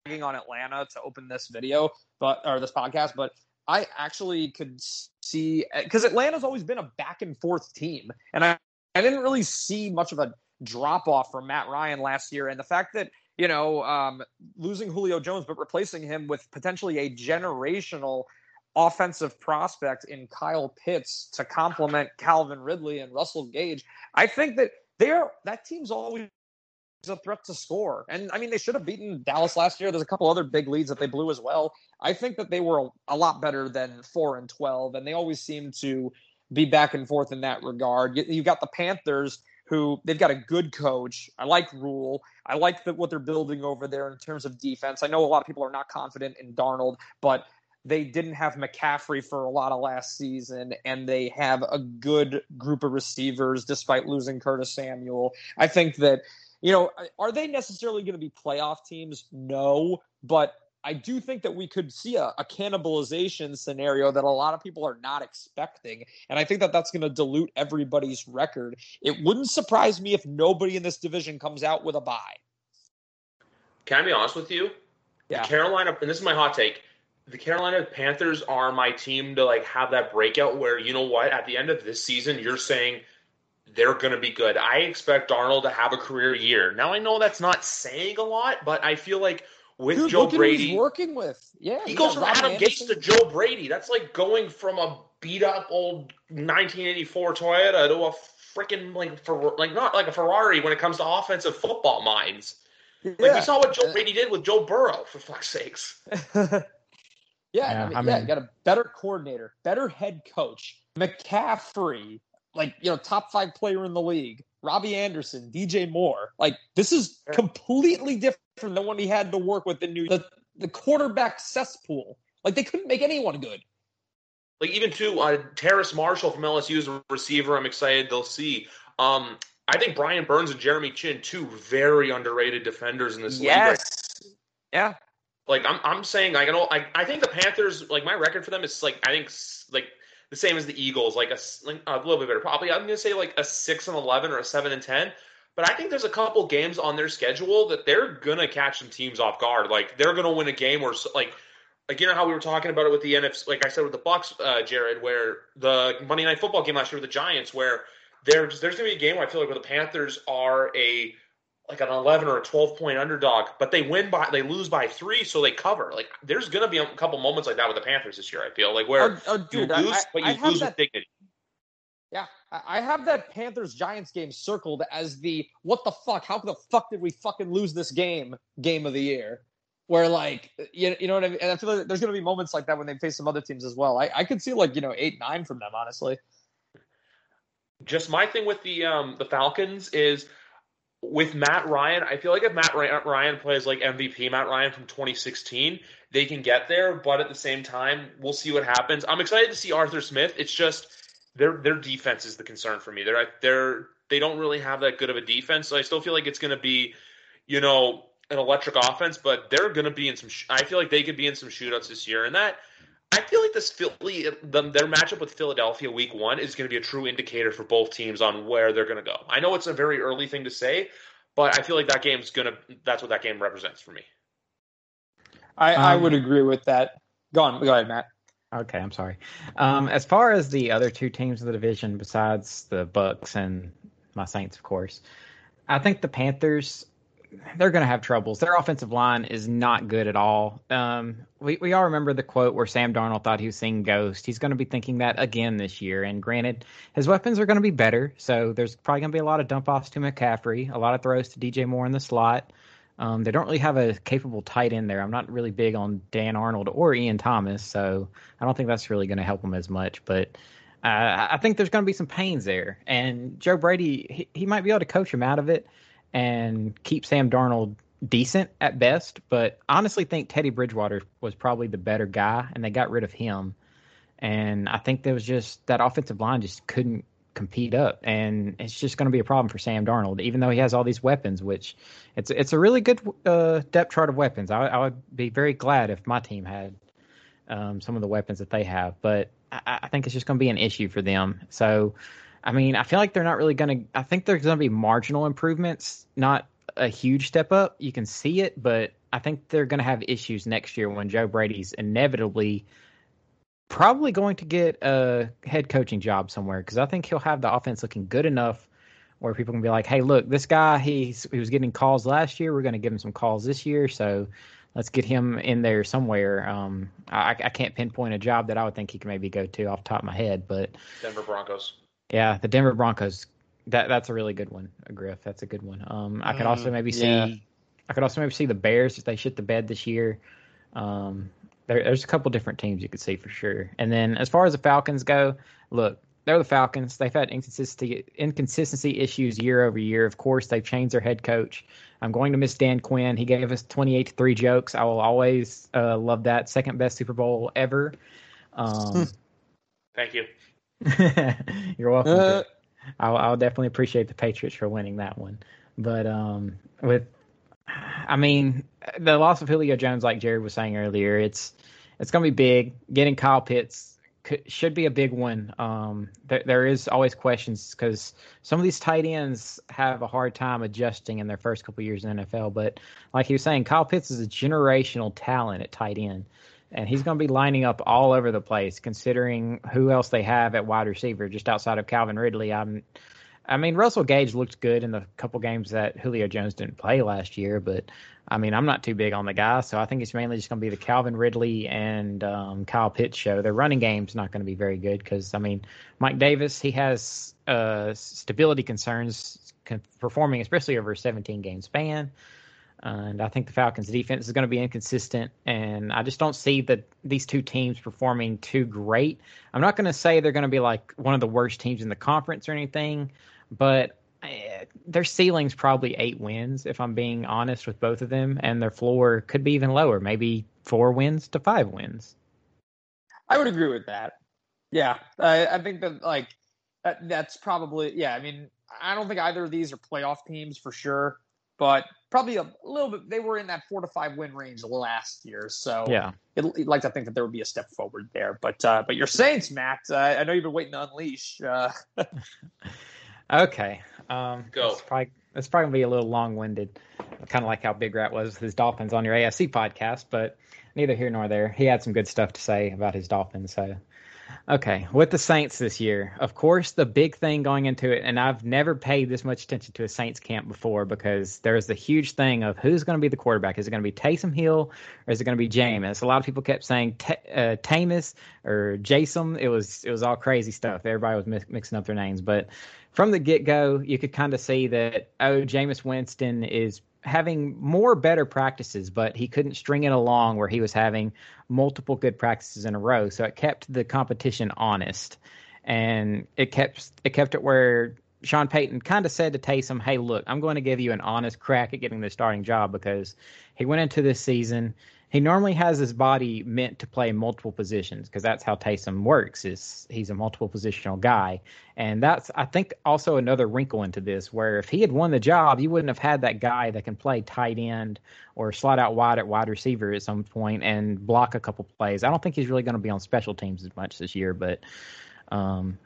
on Atlanta to open this video, but or this podcast, but I actually could see because Atlanta's always been a back and forth team, and I I didn't really see much of a drop off from Matt Ryan last year, and the fact that you know um, losing Julio Jones but replacing him with potentially a generational offensive prospect in Kyle Pitts to complement Calvin Ridley and Russell Gage, I think that they're that team's always a threat to score. And I mean, they should have beaten Dallas last year. There's a couple other big leads that they blew as well. I think that they were a lot better than four and twelve, and they always seem to be back and forth in that regard. You, you got the Panthers, who they've got a good coach. I like Rhule. I like the, what they're building over there in terms of defense. I know a lot of people are not confident in Darnold, but they didn't have McCaffrey for a lot of last season, and they have a good group of receivers despite losing Curtis Samuel. I think that you know, are they necessarily going to be playoff teams? No, but I do think that we could see a, a, cannibalization scenario that a lot of people are not expecting. And I think that that's going to dilute everybody's record. It wouldn't surprise me if nobody in this division comes out with a bye. Can I be honest with you? Yeah. The Carolina, and this is my hot take. The Carolina Panthers are my team to like have that breakout where you know what at the end of this season you're saying they're going to be good. I expect Darnold to have a career year. Now I know that's not saying a lot, but I feel like with Dude, Joe Brady, he's working with yeah, he goes from Adam Anderson. Gase to Joe Brady. That's like going from a beat up old 1984 Toyota to a freaking like for like not like a Ferrari when it comes to offensive football minds. Yeah. Like we saw what Joe uh, Brady did with Joe Burrow for fuck's sakes. yeah, yeah, I mean, I mean, yeah, you got a better coordinator, better head coach. McCaffrey like you know top five player in the league, Robbie Anderson, DJ Moore. Like this is completely different than what he had to work with in New the the quarterback cesspool. Like they couldn't make anyone good. Like even too, uh, Terrace Marshall from LSU is a receiver. I'm excited they'll see. Um, I think Brian Burns and Jeremy Chinn, two very underrated defenders in this yes. league. Yes. Yeah. Like I'm, I'm saying, like, I know, I, I think the Panthers, like my record for them is like, I think like the same as the Eagles, like a, like a little bit better. Probably I'm going to say like a six and eleven or a seven and ten. But I think there's a couple games on their schedule that they're gonna catch some teams off guard. Like they're gonna win a game or like like you know how we were talking about it with the NFC, like I said with the Bucs, uh, Jared, where the Monday Night Football game last year with the Giants, where there's there's gonna be a game where I feel like where the Panthers are a like an 11 or a 12 point underdog, but they win by they lose by three, so they cover. Like there's gonna be a couple moments like that with the Panthers this year. I feel like where Oh, oh, dude, you lose, I- but you I lose that- with dignity. Yeah, I I have that Panthers Giants game circled as the what the fuck? How the fuck did we fucking lose this game? Game of the year, where like you, you know what I mean? And I feel like there's gonna be moments like that when they face some other teams as well. I, I could see like you know eight nine from them honestly. Just my thing with the um the Falcons is with Matt Ryan. I feel like if Matt Ryan plays like MVP Matt Ryan from 2016, they can get there. But at the same time, we'll see what happens. I'm excited to see Arthur Smith. It's just their their defense is the concern for me. They're they're they don't really have that good of a defense. So I still feel like it's going to be, you know, an electric offense. But they're going to be in some. I feel like they could be in some shootouts this year, and that. I feel like this Philly, the, their matchup with Philadelphia week one is going to be a true indicator for both teams on where they're going to go. I know it's a very early thing to say, but I feel like that game's going to, that's what that game represents for me. I, I Um, would agree with that. Go on, go ahead, Matt. Okay, I'm sorry. Um, as far as the other two teams in the division, besides the Bucs and my Saints, of course, I think the Panthers they're going to have troubles. Their offensive line is not good at all. Um, we we all remember the quote where Sam Darnold thought he was seeing ghost. He's going to be thinking that again this year. And granted, his weapons are going to be better, so there's probably going to be a lot of dump offs to McCaffrey, a lot of throws to DJ Moore in the slot. Um, they don't really have a capable tight end there. I'm not really big on Dan Arnold or Ian Thomas, so I don't think that's really going to help them as much. But uh, I think there's going to be some pains there, and Joe Brady he, he might be able to coach him out of it and keep Sam Darnold decent at best. But honestly think Teddy Bridgewater was probably the better guy, and they got rid of him. And I think there was just that offensive line just couldn't compete up, and it's just going to be a problem for Sam Darnold, even though he has all these weapons. Which it's it's a really good uh, depth chart of weapons. I, I would be very glad if my team had um, some of the weapons that they have, but I, I think it's just going to be an issue for them. So, I mean, I feel like they're not really going to. I think there's going to be marginal improvements, not a huge step up. You can see it, but I think they're going to have issues next year when Joe Brady's inevitably probably going to get a head coaching job somewhere because I think he'll have the offense looking good enough where people can be like, "Hey, look, this guy he's he was getting calls last year. We're going to give him some calls this year, so let's get him in there somewhere." Um, I, I can't pinpoint a job that I would think he can maybe go to off top of my head, but Denver Broncos. Yeah, the Denver Broncos. That that's a really good one, Griff. That's a good one. Um, I could also Mm, maybe see, yeah. I could also maybe see the Bears if they shit the bed this year. Um, there, there's a couple different teams you could see for sure. And then as far as the Falcons go, look, they're the Falcons. They've had inconsistency inconsistency issues year over year. Of course, they've changed their head coach. I'm going to miss Dan Quinn. He gave us 28 to three jokes. I will always uh, love that. Second best Super Bowl ever. Um, Thank you. you're welcome. Uh, I'll, I'll definitely appreciate the Patriots for winning that one. But um, with, I mean, the loss of Julio Jones, like Jared was saying earlier, it's it's going to be big. Getting Kyle Pitts could, should be a big one. Um, there, there is always questions because some of these tight ends have a hard time adjusting in their first couple years in the NFL. But like he was saying, Kyle Pitts is a generational talent at tight end and he's going to be lining up all over the place considering who else they have at wide receiver just outside of Calvin Ridley. I'm I mean Russell Gage looked good in the couple games that Julio Jones didn't play last year, but I mean I'm not too big on the guy, so I think it's mainly just going to be the Calvin Ridley and um, Kyle Pitts show. Their running game's not going to be very good because I mean Mike Davis he has uh, stability concerns performing especially over a 17 game span. And I think the Falcons' defense is going to be inconsistent, and I just don't see that these two teams performing too great. I'm not going to say they're going to be like one of the worst teams in the conference or anything, but eh, their ceiling's probably eight wins, if I'm being honest with both of them, and their floor could be even lower, maybe four wins to five wins. I would agree with that. Yeah, I, I think that like that, that's probably yeah. I mean, I don't think either of these are playoff teams for sure. But probably a little bit. They were in that four to five win range last year, so Yeah. it, you'd like to think that there would be a step forward there. But uh, but your Saints, Matt, uh, I know you've been waiting to unleash. Uh, Okay. Um, Go. It's probably, it's probably gonna be a little long-winded, kind of like how Big Rat was with his Dolphins on your AFC podcast, but neither here nor there. He had some good stuff to say about his Dolphins. So, okay, with the Saints this year, of course, the big thing going into it, and I've never paid this much attention to a Saints camp before because there's the huge thing of who's going to be the quarterback. Is it going to be Taysom Hill or is it going to be Jameis? A lot of people kept saying Ta uh, or Jason. It was it was all crazy stuff. Everybody was mi- mixing up their names, but from the get go, you could kind of see that oh, Jameis Winston is having more better practices, but he couldn't string it along where he was having multiple good practices in a row. So it kept the competition honest, and it kept it kept it where Sean Payton kind of said to Taysom, "Hey, look, I'm going to give you an honest crack at getting the starting job because he went into this season." He normally has his body meant to play multiple positions because that's how Taysom works. Is he's a multiple positional guy, and that's I think also another wrinkle into this where if he had won the job, you wouldn't have had that guy that can play tight end or slide out wide at wide receiver at some point and block a couple plays. I don't think he's really going to be on special teams as much this year, but um,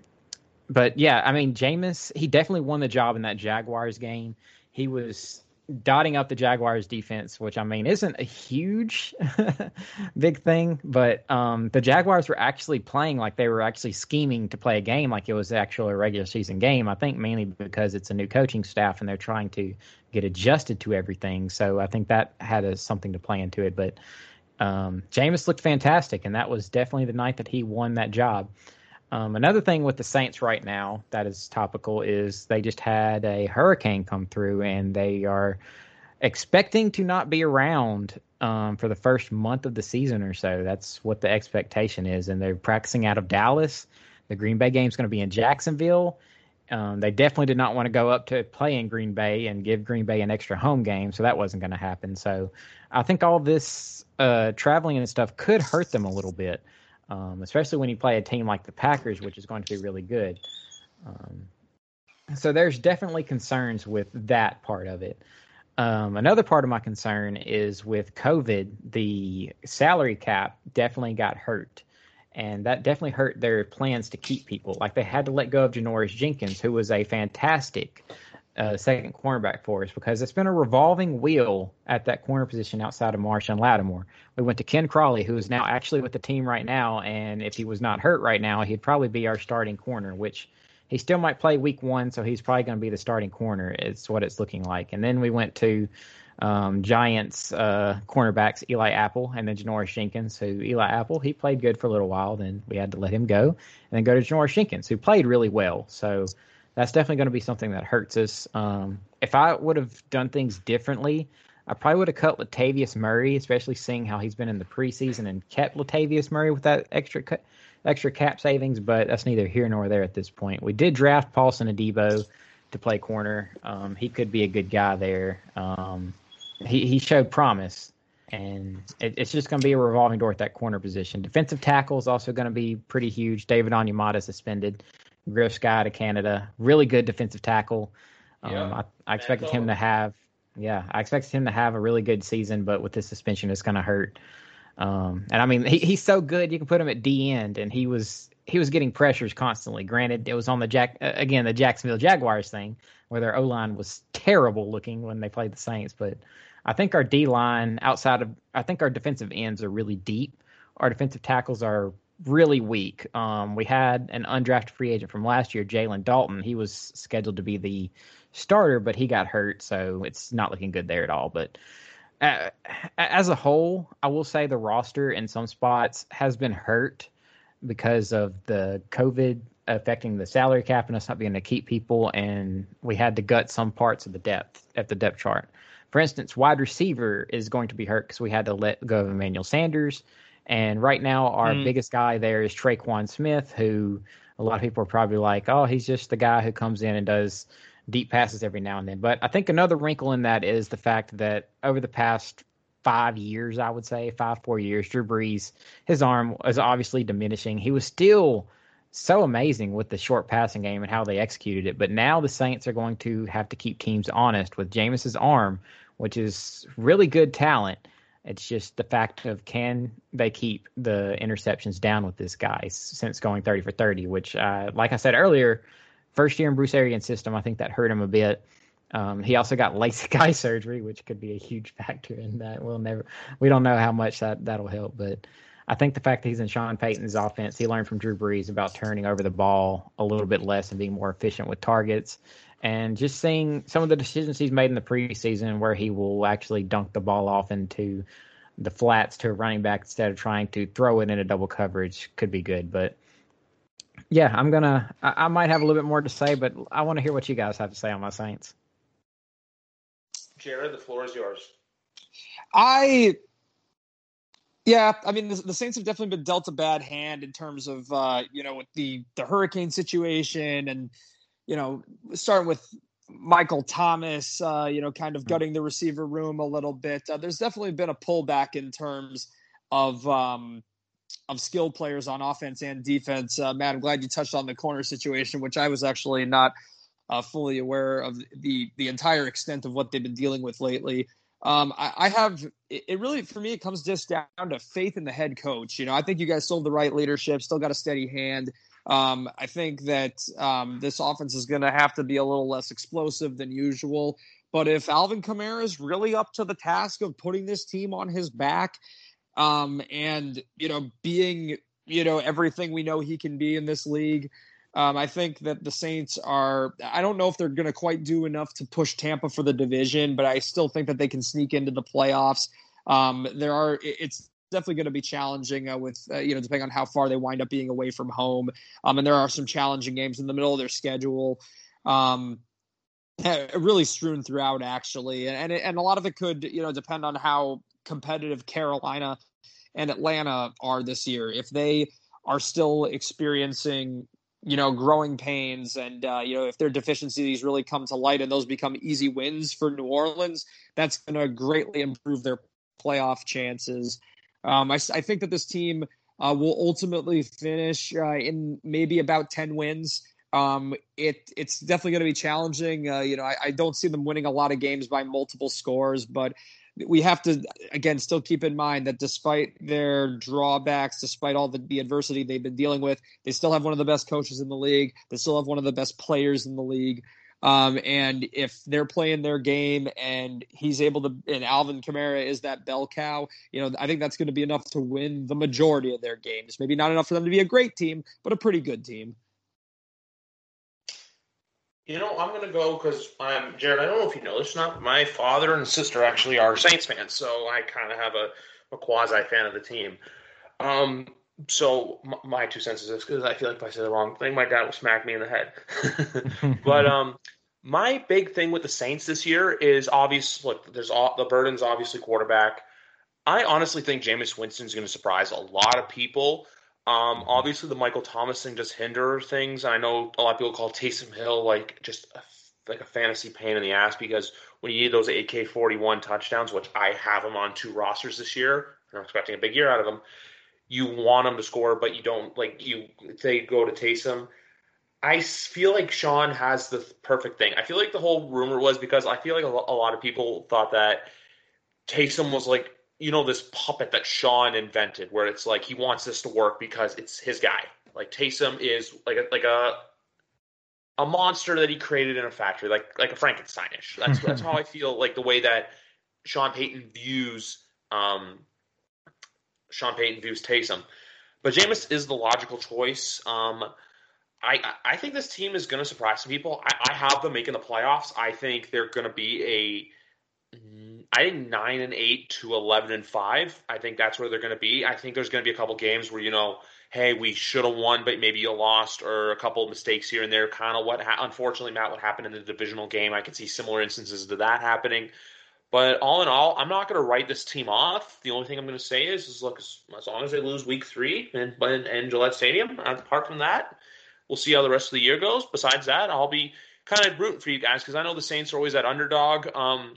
but yeah, I mean, Jameis, he definitely won the job in that Jaguars game. He was dotting up the Jaguars defense, which I mean isn't a huge big thing, but um, the Jaguars were actually playing like they were actually scheming to play a game like it was actually a regular season game. I think mainly because it's a new coaching staff and they're trying to get adjusted to everything. So I think that had a, something to play into it. But um, Jameis looked fantastic, and that was definitely the night that he won that job. Um, another thing with the Saints right now that is topical is they just had a hurricane come through and they are expecting to not be around um, for the first month of the season or so. That's what the expectation is. And they're practicing out of Dallas. The Green Bay game is going to be in Jacksonville. Um, they definitely did not want to go up to play in Green Bay and give Green Bay an extra home game, so that wasn't going to happen. So I think all this uh, traveling and stuff could hurt them a little bit um, especially when you play a team like the Packers, which is going to be really good. Um, so there's definitely concerns with that part of it. Um, another part of my concern is with COVID, the salary cap definitely got hurt. And that definitely hurt their plans to keep people. Like they had to let go of Janoris Jenkins, who was a fantastic uh, second cornerback for us because it's been a revolving wheel at that corner position outside of Marshon Lattimore. We went to Ken Crawley, who is now actually with the team right now, and if he was not hurt right now, he'd probably be our starting corner, which he still might play week one, so he's probably going to be the starting corner. It's what it's looking like. And then we went to um, Giants uh, cornerbacks Eli Apple and then Janoris Jenkins, who Eli Apple he played good for a little while, then we had to let him go, and then go to Janoris Jenkins, who played really well. So that's definitely going to be something that hurts us. Um, if I would have done things differently, I probably would have cut Latavius Murray, especially seeing how he's been in the preseason and kept Latavius Murray with that extra extra cap savings. But that's neither here nor there at this point. We did draft Paulson Adebo to play corner. Um, he could be a good guy there. Um, he he showed promise, and it, it's just going to be a revolving door at that corner position. Defensive tackle is also going to be pretty huge. David Onyemata suspended. Griff Sky to Canada. Really good defensive tackle. Um, Yeah. I, I expected him to have, yeah, I expected him to have a really good season, but with this suspension, it's going to hurt. Um, and I mean, he, he's so good. You can put him at D end, and he was he was getting pressures constantly. Granted, it was on the Jack uh, again the Jacksonville Jaguars thing where their O line was terrible looking when they played the Saints, but I think our D line outside of I think our defensive ends are really deep. Our defensive tackles are really weak. Um, we had an undrafted free agent from last year, Jalen Dalton. He was scheduled to be the starter, but he got hurt, so it's not looking good there at all. But uh, as a whole, I will say the roster in some spots has been hurt because of the COVID affecting the salary cap and us not being able to keep people, and we had to gut some parts of the depth at the depth chart. For instance, wide receiver is going to be hurt because we had to let go of Emmanuel Sanders. And right now, our Mm. biggest guy there is Tre'Quan Smith, who a lot of people are probably like, oh, he's just the guy who comes in and does deep passes every now and then. But I think another wrinkle in that is the fact that over the past five years, I would say five, four years, Drew Brees, his arm was obviously diminishing. He was still so amazing with the short passing game and how they executed it. But now the Saints are going to have to keep teams honest with Jameis's arm, which is really good talent. It's just the fact of can they keep the interceptions down with this guy since going 30 for 30, which, uh, like I said earlier, first year in Bruce Arians' system, I think that hurt him a bit. Um, he also got LASIK eye surgery, which could be a huge factor in that. We'll never, we don't know how much that that'll help, but I think the fact that he's in Sean Payton's offense, he learned from Drew Brees about turning over the ball a little bit less and being more efficient with targets. And just seeing some of the decisions he's made in the preseason where he will actually dunk the ball off into the flats to a running back instead of trying to throw it into double coverage could be good. But yeah, I'm gonna. I, I might have a little bit more to say, but I want to hear what you guys have to say on my Saints. Jared, the floor is yours. I yeah, I mean the, the, Saints have definitely been dealt a bad hand in terms of uh, you know with the the hurricane situation and you know starting with Michael Thomas, uh, you know, kind of gutting the receiver room a little bit. Uh, there's definitely been a pullback in terms of um, of skilled players on offense and defense. Uh, Matt, I'm glad you touched on the corner situation, which I was actually not uh, fully aware of the the entire extent of what they've been dealing with lately. Um, I, I, have it, really for me. It comes just down to faith in the head coach. You know, I think you guys have the right leadership, still got a steady hand. Um, I think that um, this offense is going to have to be a little less explosive than usual. But if Alvin Kamara is really up to the task of putting this team on his back, um, and you know, being you know everything we know he can be in this league, um, I think that the Saints are. I don't know if they're going to quite do enough to push Tampa for the division, but I still think that they can sneak into the playoffs. Um, there are. It's definitely going to be challenging uh, with uh, you know depending on how far they wind up being away from home. Um, and there are some challenging games in the middle of their schedule. Um, really strewn throughout actually, and and a lot of it could you know depend on how competitive Carolina and Atlanta are this year. If they are still experiencing you know, growing pains, and uh, you know, if their deficiencies really come to light and those become easy wins for New Orleans, that's going to greatly improve their playoff chances. Um, I, I, think that this team uh, will ultimately finish uh, in maybe about ten wins. Um, it it's definitely going to be challenging. Uh, you know, I, I, don't see them winning a lot of games by multiple scores, but we have to again still keep in mind that despite their drawbacks despite all the, the adversity they've been dealing with they still have one of the best coaches in the league they still have one of the best players in the league um, and if they're playing their game and he's able to and alvin kamara is that bell cow you know i think that's going to be enough to win the majority of their games maybe not enough for them to be a great team but a pretty good team you know, I'm gonna go because I'm Jared. I don't know if you know this or not. My father and sister actually are Saints fans, so I kind of have a, a quasi fan of the team. Um, so my, my two cents is this because I feel like if I say the wrong thing, my dad will smack me in the head. but um, my big thing with the Saints this year is obvious. Look, there's all the burden's obviously quarterback. I honestly think Jameis Winston's going to surprise a lot of people. Um, obviously, the Michael Thomas thing just hinder things. I know a lot of people call Taysom Hill like just a, like a fantasy pain in the ass because when you need those AK forty one touchdowns, which I have him on two rosters this year, and I'm expecting a big year out of him. You want him to score, but you don't like you. They go to Taysom. I feel like Sean has the perfect thing. I feel like the whole rumor was because I feel like a lot of people thought that Taysom was like you know this puppet that Sean invented, where it's like he wants this to work because it's his guy. Like Taysom is like a, like a a monster that he created in a factory, like like a Frankensteinish. That's that's how I feel. Like the way that Sean Payton views um, Sean Payton views Taysom, but Jameis is the logical choice. Um, I I think this team is going to surprise some people. I, I have them making the playoffs. I think they're going to be a I think nine and eight to eleven and five. I think that's where they're going to be. I think there's going to be a couple games where you know, hey, we should have won, but maybe you lost, or a couple of mistakes here and there. Kind of what, ha- unfortunately, Matt, what happened in the divisional game. I could see similar instances to that happening. But all in all, I'm not going to write this team off. The only thing I'm going to say is, is look, as, as long as they lose Week Three in, in, in Gillette Stadium, apart from that, we'll see how the rest of the year goes. Besides that, I'll be kind of rooting for you guys because I know the Saints are always that underdog. Um,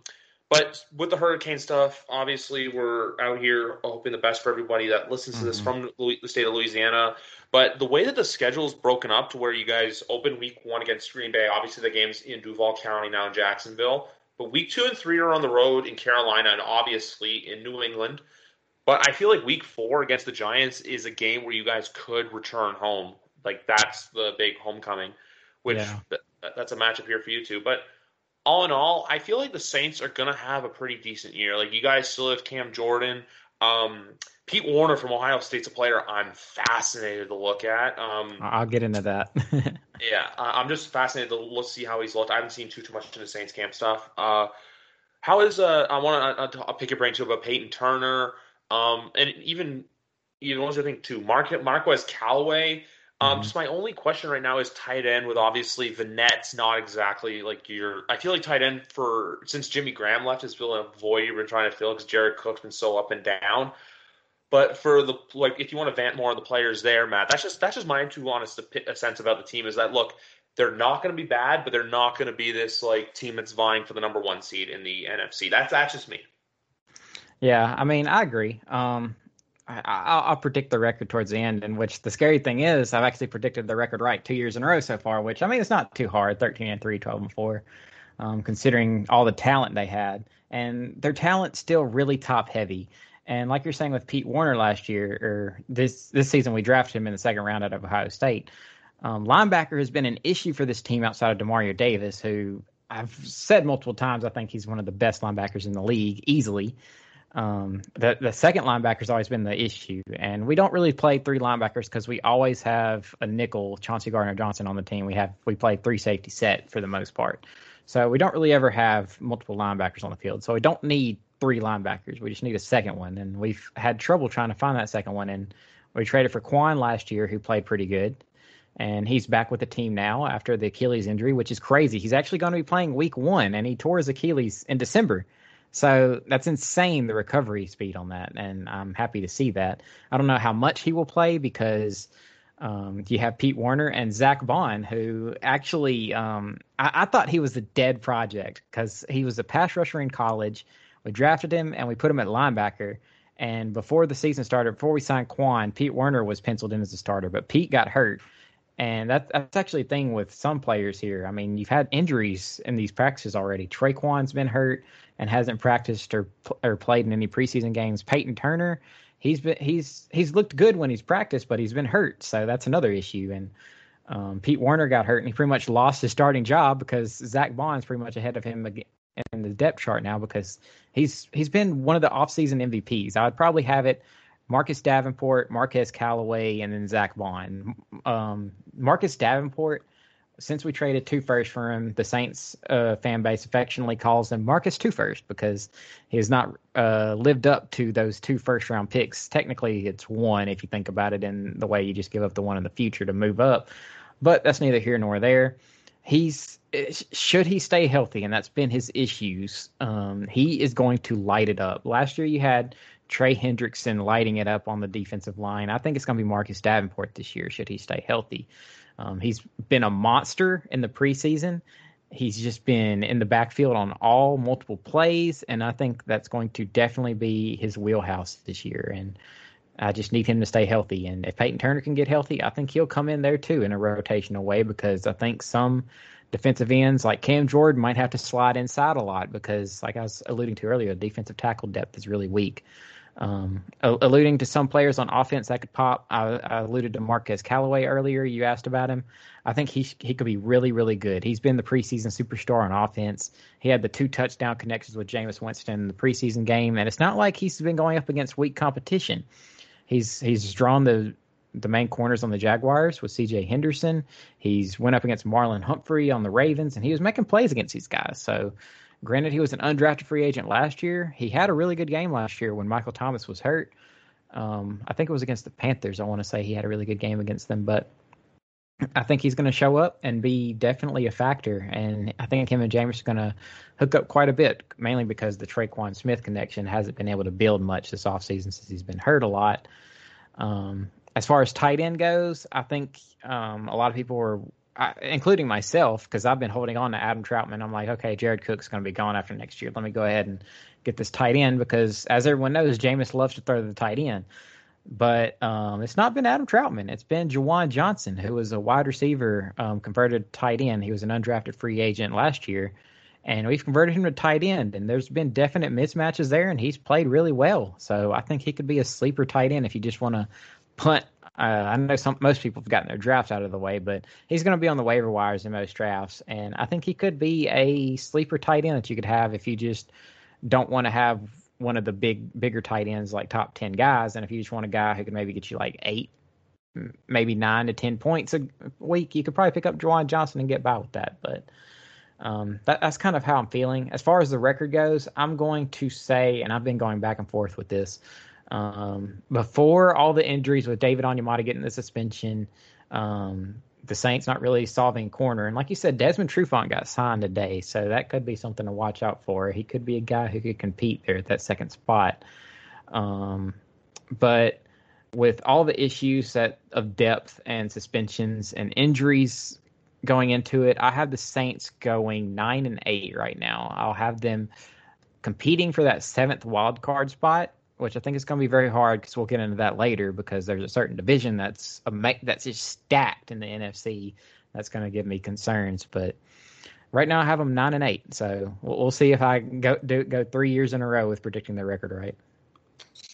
But with the hurricane stuff, obviously we're out here hoping the best for everybody that listens to this Mhm. from the state of Louisiana. But the way that the schedule is broken up to where you guys open week one against Green Bay, obviously the game's in Duval County now in Jacksonville. But week two and three are on the road in Carolina and obviously in New England. But I feel like week four against the Giants is a game where you guys could return home. Like that's the big homecoming, which Yeah. th- that's a matchup here for you two. But all in all, I feel like the Saints are gonna have a pretty decent year. Like you guys still have Cam Jordan, um, Pete Werner from Ohio State's a player I'm fascinated to look at. Um, I'll get into that. yeah, I'm just fascinated to look see how he's looked. I haven't seen too too much into the Saints camp stuff. Uh, how is uh? I want to I'll pick your brain too about Peyton Turner, um, and even you know I think too? Mark Marquez Callaway. Um, Mhm. just my only question right now is tight end with obviously Vannett's not exactly like your. I feel like tight end for since Jimmy Graham left has been a void you've been trying to fill because Jared Cook's been so up and down. But for the like, if you want to vent more on the players there, Matt, that's just that's just my too honest a sense about the team is that look, they're not going to be bad, but they're not going to be this like team that's vying for the number one seed in the NFC. That's that's just me. Yeah, I mean, I agree. Um, I, I'll, I'll predict the record towards the end, in which the scary thing is I've actually predicted the record right two years in a row so far, which I mean, it's not too hard 13 and 3, 12 and 4, um, considering all the talent they had. And their talent's still really top heavy. And like you're saying with Pete Werner last year, or this this season, we drafted him in the second round out of Ohio State. Um, linebacker has been an issue for this team outside of Demario Davis, who I've said multiple times I think he's one of the best linebackers in the league, easily. Um, the the second linebacker's always been the issue, and we don't really play three linebackers because we always have a nickel, Chauncey Gardner Johnson, on the team. We have we play three safety set for the most part, so we don't really ever have multiple linebackers on the field. So we don't need three linebackers. We just need a second one, and we've had trouble trying to find that second one. And we traded for Kwon last year, who played pretty good, and he's back with the team now after the Achilles injury, which is crazy. He's actually going to be playing Week One, and he tore his Achilles in December. So that's insane the recovery speed on that, and I'm happy to see that. I don't know how much he will play because um, you have Pete Werner and Zack Baun, who actually um, I, I thought he was a dead project because he was a pass rusher in college. We drafted him and we put him at linebacker. And before the season started, before we signed Kwon, Pete Werner was penciled in as a starter, but Pete got hurt. And that, that's actually a thing with some players here. I mean, you've had injuries in these practices already. Tre'Quan's been hurt and hasn't practiced or or played in any preseason games. Peyton Turner, he's been he's he's looked good when he's practiced, but he's been hurt, so that's another issue. And um, Pete Werner got hurt, and he pretty much lost his starting job because Zack Baun's pretty much ahead of him in the depth chart now because he's he's been one of the offseason MVPs. I would probably have it Marcus Davenport, Marquez Callaway, and then Zack Baun. Um, Marcus Davenport, since we traded two first for him, the Saints uh, fan base affectionately calls him Marcus Two First because he has not uh, lived up to those two first round picks. Technically, it's one if you think about it in the way you just give up the one in the future to move up, but that's neither here nor there. He's should he stay healthy, and that's been his issues. Um, he is going to light it up. Last year, you had Trey Hendrickson lighting it up on the defensive line. I think it's going to be Marcus Davenport this year, should he stay healthy. Um, he's been a monster in the preseason. He's just been in the backfield on all multiple plays, and I think that's going to definitely be his wheelhouse this year. And I just need him to stay healthy. And if Peyton Turner can get healthy, I think he'll come in there too in a rotational way because I think some defensive ends like Cam Jordan might have to slide inside a lot because, like I was alluding to earlier, the defensive tackle depth is really weak. Um, alluding to some players on offense that could pop, I, I alluded to Marquez Callaway earlier. You asked about him. I think he he could be really really good. He's been the preseason superstar on offense. He had the two touchdown connections with Jameis Winston in the preseason game, and it's not like he's been going up against weak competition. He's he's drawn the the main corners on the Jaguars with C.J. Henderson. He's went up against Marlon Humphrey on the Ravens, and he was making plays against these guys. So, granted, he was an undrafted free agent last year. He had a really good game last year when Michael Thomas was hurt. Um, I think it was against the Panthers. I want to say he had a really good game against them, but I think he's going to show up and be definitely a factor. And I think him and Jameis are going to hook up quite a bit, mainly because the Tre'Quan Smith connection hasn't been able to build much this offseason since he's been hurt a lot. Um, as far as tight end goes, I think um, a lot of people were I, including myself, because I've been holding on to Adam Trautman. I'm like, okay, Jared Cook's going to be gone after next year. Let me go ahead and get this tight end because, as everyone knows, Jameis loves to throw the tight end. But um, it's not been Adam Trautman. It's been Juwan Johnson, who was a wide receiver um, converted tight end. He was an undrafted free agent last year, and we've converted him to tight end. And there's been definite mismatches there, and he's played really well. So I think he could be a sleeper tight end if you just want to punt. Uh, I know some most people have gotten their drafts out of the way, but he's going to be on the waiver wires in most drafts, and I think he could be a sleeper tight end that you could have if you just don't want to have one of the big bigger tight ends like top 10 guys and if you just want a guy who can maybe get you like 8 maybe 9 to 10 points a week you could probably pick up Juwan Johnson and get by with that but um, that, that's kind of how I'm feeling. As far as the record goes I'm going to say and I've been going back and forth with this um, before all the injuries with David Onyemata getting the suspension um, the Saints not really solving corner. And like you said, Desmond Trufant got signed today, so that could be something to watch out for. He could be a guy who could compete there at that second spot. Um, but with all the issues that of depth and suspensions and injuries going into it, I have the Saints going nine and eight right now. I'll have them competing for that seventh wild card spot which I think is going to be very hard because we'll get into that later because there's a certain division that's a, that's just stacked in the NFC that's going to give me concerns. But right now I have them nine and eight, so we'll, we'll see if I go do, go three years in a row with predicting the record right.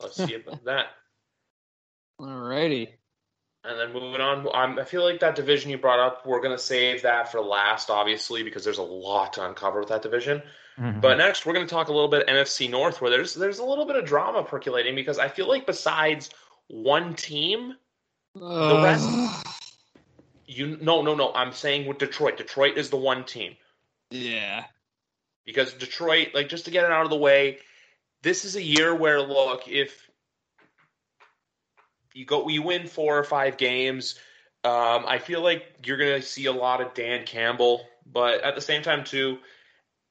Let's see about that. All righty. And then moving on, um, I feel like that division you brought up, we're going to save that for last, obviously, because there's a lot to uncover with that division. Mm-hmm. But next, we're going to talk a little bit NFC North, where there's there's a little bit of drama percolating because I feel like besides one team, uh. the rest. You no no no. I'm saying with Detroit. Detroit is the one team. Yeah. Because Detroit, like, just to get it out of the way, this is a year where look if you go you win four or five games. Um, I feel like you're going to see a lot of Dan Campbell, but at the same time too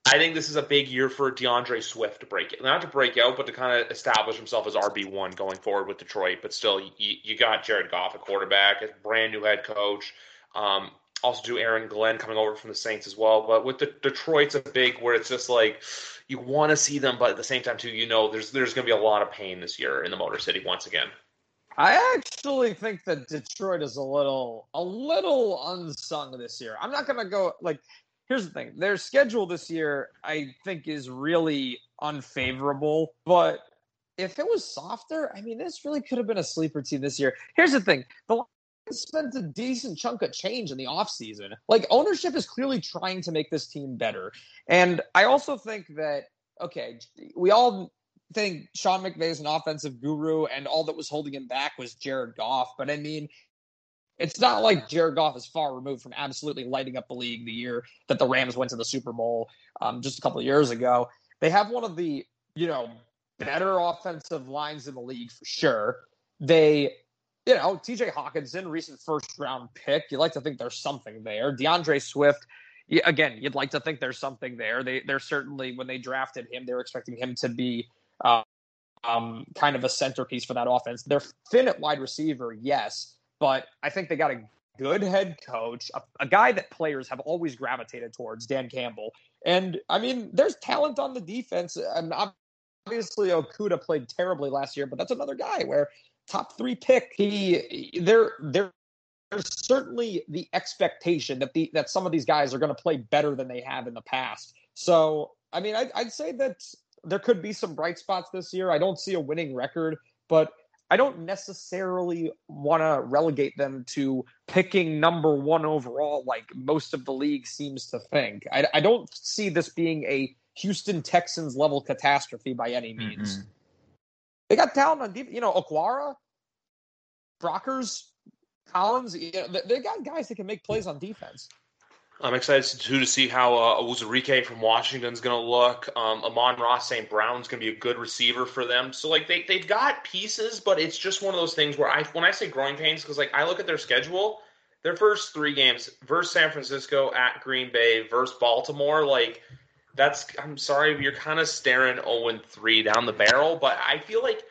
I think this is a big year for D'Andre Swift to break it, not to break out, but to kind of establish himself as RB one going forward with Detroit. But still, you, you got Jared Goff, a quarterback, a brand new head coach. Um, also, do Aaron Glenn coming over from the Saints as well. But with the Detroit's a big where it's just like you want to see them, but at the same time too, you know, there's there's going to be a lot of pain this year in the Motor City once again. I actually think that Detroit is a little a little unsung this year. I'm not going to go like here's the thing their schedule this year i think is really unfavorable but if it was softer i mean this really could have been a sleeper team this year. Here's the thing the Lions spent a decent chunk of change in the offseason. Like ownership is clearly trying to make this team better. And i also think that okay we all think Sean McVay is an offensive guru, and all that was holding him back was Jared Goff. But I mean, it's not like Jared Goff is far removed from absolutely lighting up the league the year that the Rams went to the Super Bowl um, just a couple of years ago. They have one of the, you know, better offensive lines in the league for sure. They, you know, TJ Hockenson, recent first round pick. You like to think there's something there. D'Andre Swift, again, you'd like to think there's something there. They, they're certainly, when they drafted him, they were expecting him to be um, kind of a centerpiece for that offense. They're thin at wide receiver, yes but I think they got a good head coach, a, a, guy that players have always gravitated towards, Dan Campbell. And I mean, there's talent on the defense. And obviously, Okudah played terribly last year, but that's another guy where top three pick. He there there. There's certainly the expectation that the that some of these guys are going to play better than they have in the past. So, I mean, I, I'd say that there could be some bright spots this year. I don't see a winning record, but I don't necessarily want to relegate them to picking number one overall, like most of the league seems to think. I, I don't see this being a Houston Texans level catastrophe by any means. Mm-hmm. They got talent on deep, you know, Okwara, Brockers, Collins. You know, they got guys that can make plays on defense. I'm excited too to see how uh, from Washington is going to look. Um, Amon-Ra St. Brown's going to be a good receiver for them. So like they they've got pieces, but it's just one of those things where I when I say growing pains because like I look at their schedule, their first three games versus San Francisco, at Green Bay, versus Baltimore, like that's I'm sorry you're kind of staring 0 3 down the barrel, but I feel like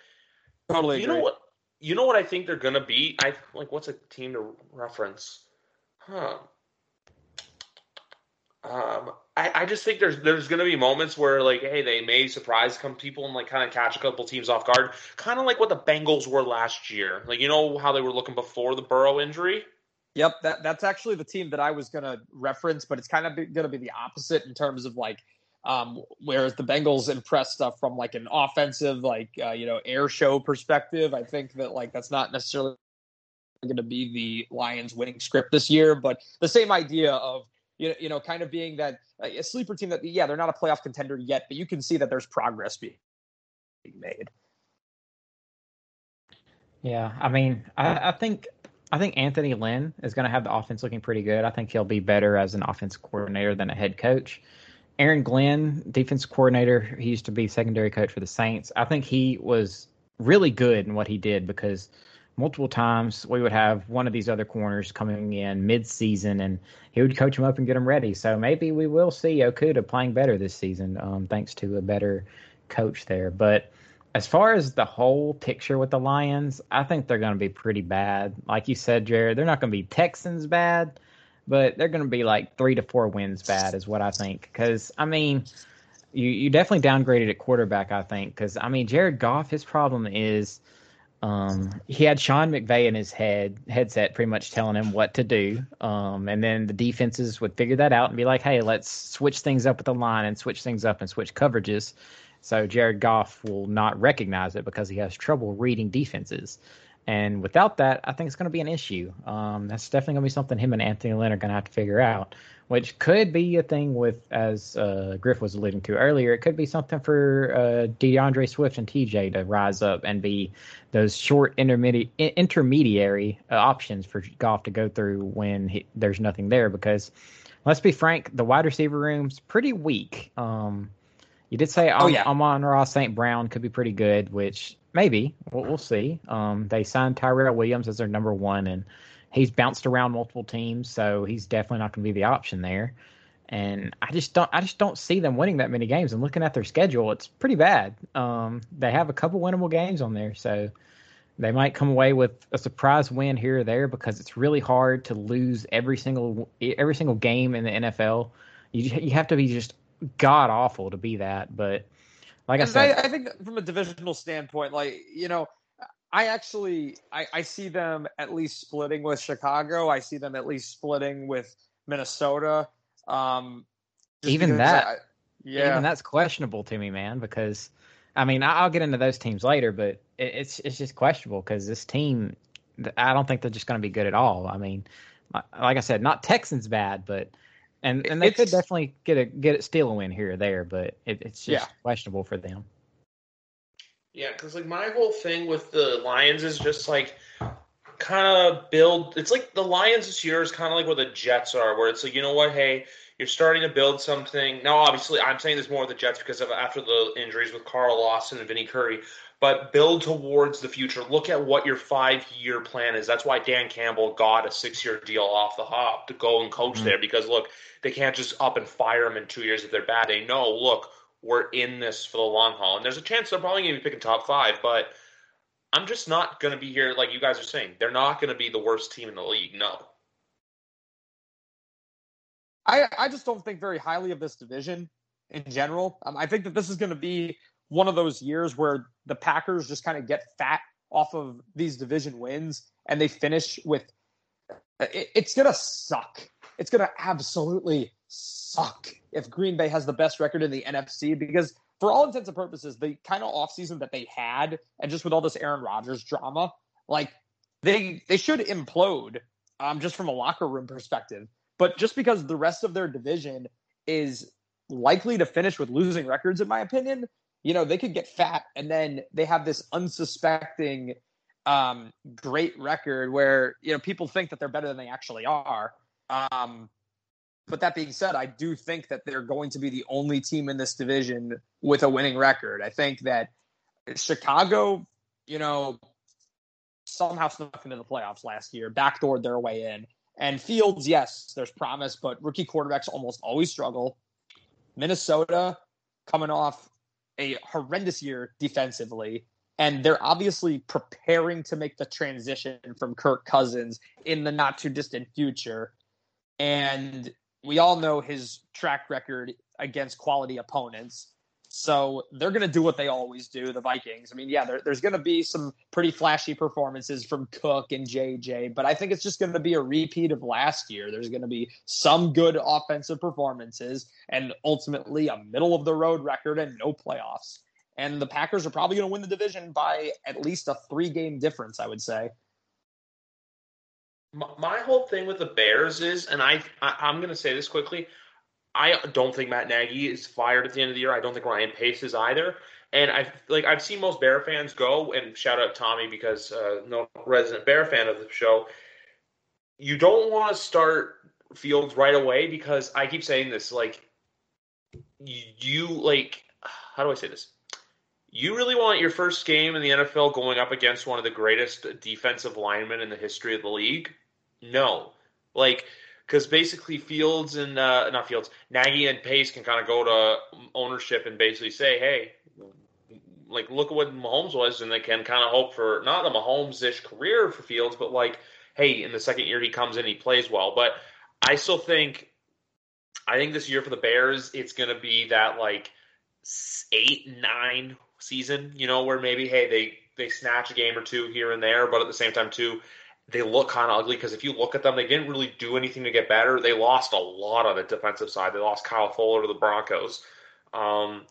totally you agree. know what you know what I think they're going to be. I like what's a team to reference? Huh Um, I, I just think there's there's going to be moments where like, hey, they may surprise some people and like kind of catch a couple teams off guard, kind of like what the Bengals were last year. Like you know how they were looking before the Burrow injury. Yep, that that's actually the team that I was going to reference, but it's kind of going to be the opposite in terms of like um, whereas the Bengals impressed stuff from like an offensive, like uh, you know, air show perspective. I think that like that's not necessarily going to be the Lions' winning script this year, but the same idea of you know, you know, kind of being that a sleeper team that yeah, they're not a playoff contender yet, but you can see that there's progress being made. Yeah, I mean, I, I think I think Anthony Lynn is going to have the offense looking pretty good. I think he'll be better as an offense coordinator than a head coach. Aaron Glenn, defense coordinator, he used to be secondary coach for the Saints. I think he was really good in what he did because multiple times we would have one of these other corners coming in mid-season and he would coach them up and get them ready. So maybe we will see Okudah playing better this season, um, thanks to a better coach there. But as far as the whole picture with the Lions, I think they're going to be pretty bad. Like you said, Jared, they're not going to be Texans bad, but they're going to be like three to four wins bad, is what I think. Because I mean, you you definitely downgraded at quarterback. I think because I mean Jared Goff, his problem is. Um, he had Sean McVay in his head headset, pretty much telling him what to do. Um, and then the defenses would figure that out and be like, "Hey, let's switch things up with the line and switch things up and switch coverages." So Jared Goff will not recognize it because he has trouble reading defenses. And without that, I think it's going to be an issue. Um, that's definitely going to be something him and Anthony Lynn are going to have to figure out, which could be a thing with, as uh, Griff was alluding to earlier, it could be something for uh, D'Andre Swift and TJ to rise up and be those short intermediate intermediary uh, options for Goff to go through when he, there's nothing there. Because let's be frank, the wide receiver room's pretty weak. Um, you did say oh, yeah. Amon-Ra St. Brown could be pretty good, which maybe we'll, we'll see. Um, they signed Tyrell Williams as their number one, and he's bounced around multiple teams, so he's definitely not going to be the option there. And I just don't, I just don't see them winning that many games. And looking at their schedule, it's pretty bad. Um, they have a couple winnable games on there, so they might come away with a surprise win here or there because it's really hard to lose every single every single game in the NFL. You you have to be just god awful to be that, but like I said, I, I, think from a divisional standpoint, like you know, I actually I, I see them at least splitting with Chicago. I see them at least splitting with Minnesota. Um, even that, I, yeah, even that's questionable to me, man. Because I mean, I'll get into those teams later, but it's it's just questionable because this team, I don't think they're just going to be good at all. I mean, like I said, not Texans bad, but and and they it's, could definitely get a get it steal a win here or there, but it, it's just yeah. questionable for them. Yeah, because like my whole thing with the Lions is just like kind of build. It's like the Lions this year is kind of like where the Jets are, where it's like you know what, hey, you're starting to build something. Now, obviously, I'm saying this more with the Jets because of after the injuries with Carl Lawson and Vinny Curry, but build towards the future. Look at what your five year plan is. That's why Dan Campbell got a six year deal off the hop to go and coach mm-hmm. there because look, they can't just up and fire them in two years if they're bad. They know, look, we're in this for the long haul. And there's a chance they're probably going to be picking top five, but I'm just not going to be here, like you guys are saying. They're not going to be the worst team in the league. No. I, I just don't think very highly of this division in general. Um, I think that this is going to be one of those years where the Packers just kind of get fat off of these division wins and they finish with it, it's going to suck. It's going to absolutely suck if Green Bay has the best record in the NFC because for all intents and purposes, the kind of offseason that they had and just with all this Aaron Rodgers drama, like they they should implode um just from a locker room perspective. But just because the rest of their division is likely to finish with losing records, in my opinion, you know, they could get fat and then they have this unsuspecting um, great record where, you know, people think that they're better than they actually are. Um, but that being said, I do think that they're going to be the only team in this division with a winning record. I think that Chicago, you know, somehow snuck into the playoffs last year, backdoored their way in. And Fields, yes, there's promise, but rookie quarterbacks almost always struggle. Minnesota coming off a horrendous year defensively, and they're obviously preparing to make the transition from Kirk Cousins in the not too distant future. And we all know his track record against quality opponents. So they're going to do what they always do, the Vikings. I mean, yeah, there, there's going to be some pretty flashy performances from Cook and JJ, but I think it's just going to be a repeat of last year. There's going to be some good offensive performances and ultimately a middle of the road record and no playoffs. And the Packers are probably going to win the division by at least a three game difference, I would say. My whole thing with the Bears is, and I, I I'm going to say this quickly. I don't think Matt Nagy is fired at the end of the year. I don't think Ryan Pace is either. And I've like I've seen most Bear fans go and shout out Tommy because uh, no resident Bear fan of the show. You don't want to start Fields right away because I keep saying this like you, you like how do I say this? You really want your first game in the NFL going up against one of the greatest defensive linemen in the history of the league? No. Like because basically Fields and uh, not Fields, Nagy and Pace can kind of go to ownership and basically say, hey, like look at what Mahomes was, and they can kind of hope for not a Mahomes-ish career for Fields, but like, hey, in the second year he comes in, he plays well. But I still think, I think this year for the Bears, it's going to be that like eight nine season, you know, where maybe hey they they snatch a game or two here and there, but at the same time too they look kind of ugly because if you look at them, they didn't really do anything to get better. They lost a lot on the defensive side. They lost Kyle Fuller to the Broncos. Um,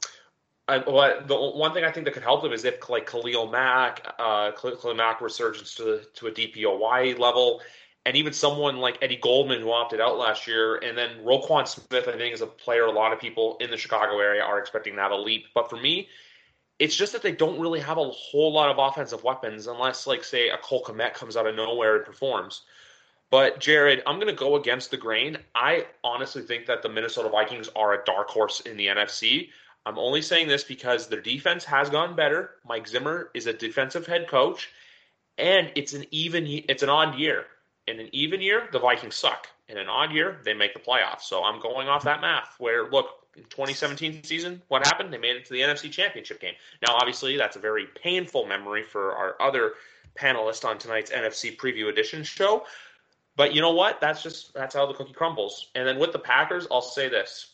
what the one thing I think that could help them is if like Khalil Mack, uh, Khalil Mack resurgence to to a DPOY level, and even someone like Eddie Goldman who opted out last year, and then Roquan Smith, I think is a player a lot of people in the Chicago area are expecting that a leap. But for me, it's just that they don't really have a whole lot of offensive weapons unless, like, say, a Cole Kmet comes out of nowhere and performs. But Jared, I'm going to go against the grain. I honestly think that the Minnesota Vikings are a dark horse in the NFC. I'm only saying this because their defense has gone better. Mike Zimmer is a defensive head coach, and it's an even it's an odd year. In an even year, the Vikings suck. In an odd year, they make the playoffs. So I'm going off that math. Where look, 2017 season, what happened? They made it to the NFC Championship game. Now, obviously, that's a very painful memory for our other panelist on tonight's NFC Preview Edition show. But you know what? That's just that's how the cookie crumbles. And then with the Packers, I'll say this: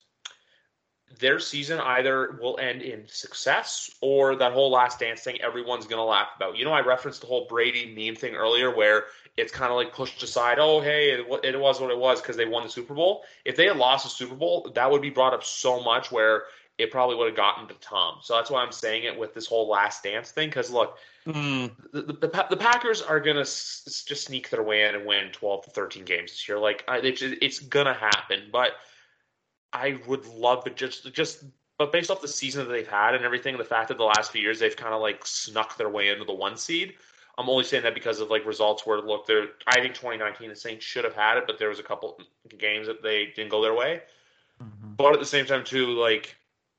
their season either will end in success or that whole last dance thing everyone's going to laugh about. You know, I referenced the whole Brady meme thing earlier where it's kind of like pushed aside. Oh, hey, it, it was what it was because they won the Super Bowl. If they had lost the Super Bowl, that would be brought up so much where it probably would have gotten to Tom. So that's why I'm saying it with this whole last dance thing. Because look, mm. the, the, the, the, Packers are gonna s- just sneak their way in and win 12 to 13 games this year. Like it's, it's gonna happen. But I would love to just just but based off the season that they've had and everything, the fact that the last few years they've kind of like snuck their way into the one seed. I'm only saying that because of like results where look, they're I think 2019 the Saints should have had it, but there was a couple games that they didn't go their way. Mm-hmm. But at the same time, too, like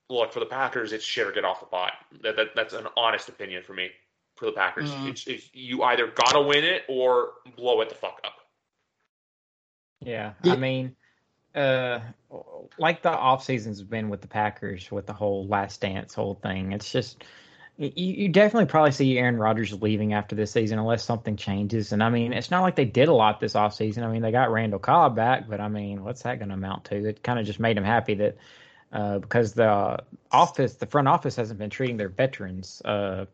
look for the Packers, it's shit or get off the pot. That, that that's an honest opinion for me for the Packers. Mm-hmm. It's, it's, you either gotta win it or blow it the fuck up. Yeah, I mean, uh, like the off seasons have been with the Packers with the whole last dance whole thing. It's just you, you definitely probably see Aaron Rodgers leaving after this season unless something changes. And I mean, it's not like they did a lot this off season. I mean, they got Randall Cobb back, but I mean, what's that going to amount to? It kind of just made him happy that uh, because the office, the front office hasn't been treating their veterans uh,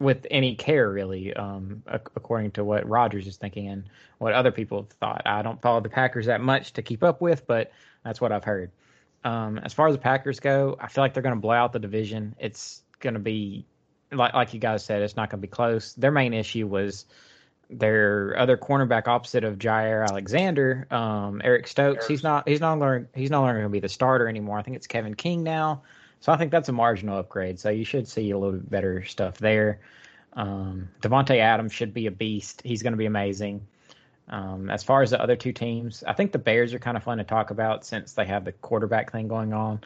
with any care really, um, according to what Rodgers is thinking and what other people have thought. I don't follow the Packers that much to keep up with, but that's what I've heard. Um, as far as the Packers go, I feel like they're going to blow out the division. It's going to be like like you guys said, it's not going to be close. Their main issue was their other cornerback opposite of Jaire Alexander, um, Eric Stokes. He's not he's not longer he's no longer going to be the starter anymore. I think it's Kevin King now. So I think that's a marginal upgrade. So you should see a little bit better stuff there. Um, Davante Adams should be a beast. He's going to be amazing. Um, as far as the other two teams, I think the Bears are kind of fun to talk about since they have the quarterback thing going on.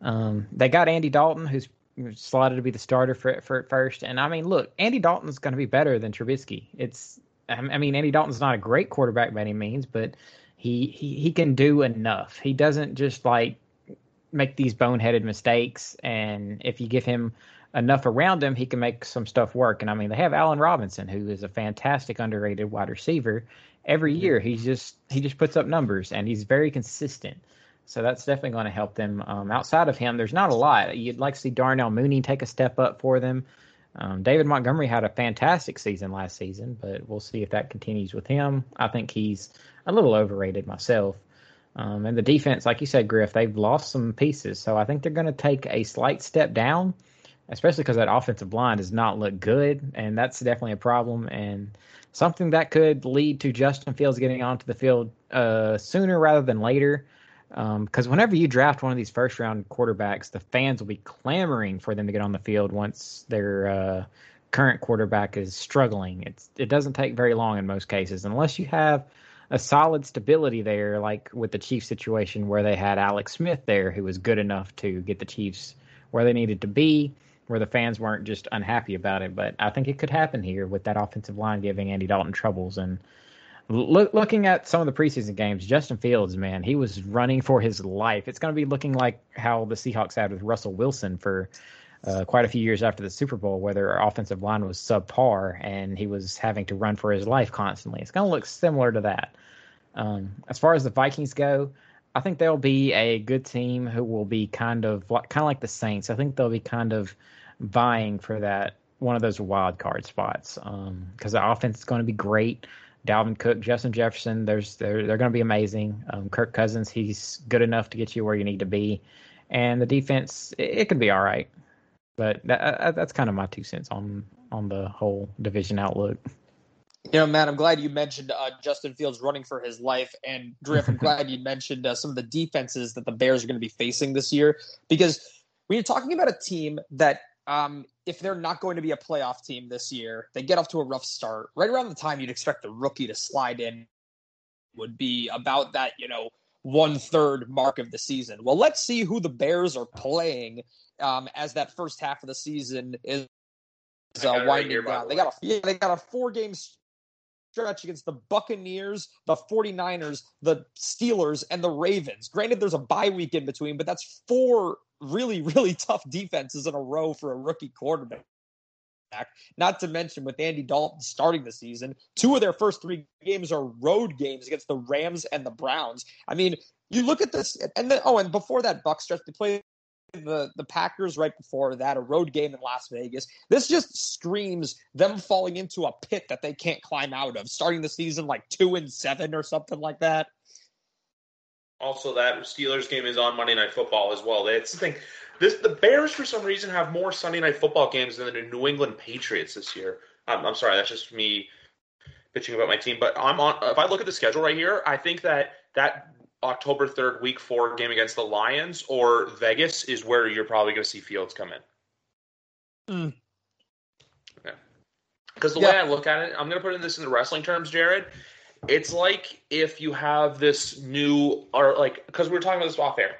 Um, they got Andy Dalton, who's slotted to be the starter for it for first. And I mean, look, Andy Dalton's going to be better than Trubisky. It's, I mean, Andy Dalton's not a great quarterback by any means, but he he he can do enough. He doesn't just like make these boneheaded mistakes. And if you give him enough around him, he can make some stuff work. And I mean, they have Allen Robinson, who is a fantastic underrated wide receiver. Every year, he's just he just puts up numbers, and he's very consistent. So that's definitely going to help them. Um, outside of him, there's not a lot. You'd like to see Darnell Mooney take a step up for them. Um, David Montgomery had a fantastic season last season, but we'll see if that continues with him. I think he's a little overrated myself. Um, and the defense, like you said, Griff, they've lost some pieces. So I think they're going to take a slight step down, especially because that offensive line does not look good. And that's definitely a problem. And something that could lead to Justin Fields getting onto the field uh, sooner rather than later. Because um, whenever you draft one of these first round quarterbacks, the fans will be clamoring for them to get on the field once their uh, current quarterback is struggling. It's it doesn't take very long in most cases, unless you have a solid stability there, like with the Chiefs situation where they had Alex Smith there, who was good enough to get the Chiefs where they needed to be, where the fans weren't just unhappy about it. But I think it could happen here with that offensive line giving Andy Dalton troubles and Look, looking at some of the preseason games, Justin Fields, man, he was running for his life. It's going to be looking like how the Seahawks had with Russell Wilson for uh, quite a few years after the Super Bowl, where their offensive line was subpar and he was having to run for his life constantly. It's going to look similar to that. Um, as far as the Vikings go, I think they'll be a good team who will be kind of kind of like the Saints. I think they'll be kind of vying for that one of those wild card spots because um, the offense is going to be great. Dalvin Cook, Justin Jefferson, there's they're they're going to be amazing. Um, Kirk Cousins, he's good enough to get you where you need to be, and the defense it, it could be all right. But that, uh, that's kind of my two cents on on the whole division outlook. You know, Matt, I'm glad you mentioned uh, Justin Fields running for his life, and Griff, I'm glad you mentioned uh, some of the defenses that the Bears are going to be facing this year because when you're talking about a team that um, if they're not going to be a playoff team this year, they get off to a rough start. Right around the time you'd expect the rookie to slide in would be about that, you know, one third mark of the season. Well, let's see who the Bears are playing um, as that first half of the season is uh, winding right down. They got a yeah, they got a four game stretch against the Buccaneers, the 49ers, the Steelers, and the Ravens. Granted, there's a bye week in between, but that's four really, really tough defenses in a row for a rookie quarterback. Not to mention with Andy Dalton starting the season, two of their first three games are road games against the Rams and the Browns. I mean, you look at this, and then oh, and before that Buck stretch, they played the the Packers right before that, a road game in Las Vegas. This just screams them falling into a pit that they can't climb out of, starting the season like two and seven or something like that. Also, that Steelers game is on Monday Night Football as well. It's the thing. This the Bears for some reason have more Sunday Night Football games than the New England Patriots this year. I'm, I'm sorry, that's just me bitching about my team. But I'm on. If I look at the schedule right here, I think that that October third, Week Four game against the Lions or Vegas is where you're probably going to see Fields come in. Mm. Yeah. Because the yeah. way I look at it, I'm going to put in this in the wrestling terms, Jared. It's like if you have this new, or like, because we were talking about this off air.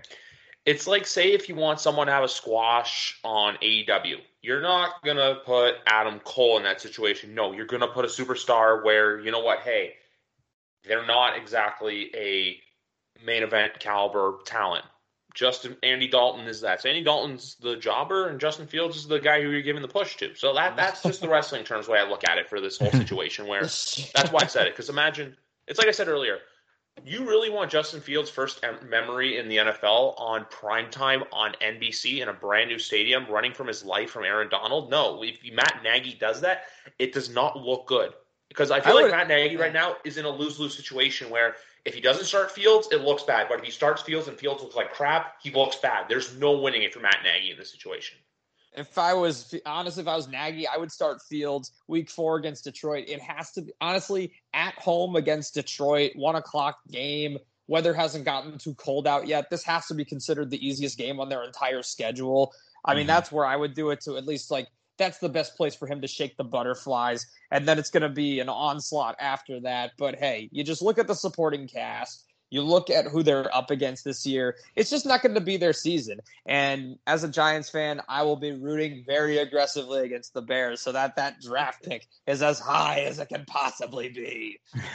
It's like, say, if you want someone to have a squash on AEW, you're not going to put Adam Cole in that situation. No, you're going to put a superstar where, you know what, hey, they're not exactly a main event caliber talent. Justin Andy Dalton is that. So Andy Dalton's the jobber, and Justin Fields is the guy who you're giving the push to. So that that's just the wrestling terms way I look at it for this whole situation. Where that's why I said it because imagine it's like I said earlier. You really want Justin Fields' first memory in the NFL on prime time on NBC in a brand new stadium, running from his life from Aaron Donald? No, if Matt Nagy does that, it does not look good because I feel I like Matt Nagy right now is in a lose lose situation where if he doesn't start Fields, it looks bad. But if he starts Fields and Fields looks like crap, he looks bad. There's no winning if you're Matt Nagy in this situation. If I was honest, if I was Nagy, I would start Fields week four against Detroit. It has to be honestly at home against Detroit, one o'clock game. Weather hasn't gotten too cold out yet. This has to be considered the easiest game on their entire schedule. I mean, mm-hmm. that's where I would do it to at least like that's the best place for him to shake the butterflies. And then it's going to be an onslaught after that. But hey, you just look at the supporting cast. You look at who they're up against this year. It's just not going to be their season. And as a Giants fan, I will be rooting very aggressively against the Bears so that that draft pick is as high as it can possibly be.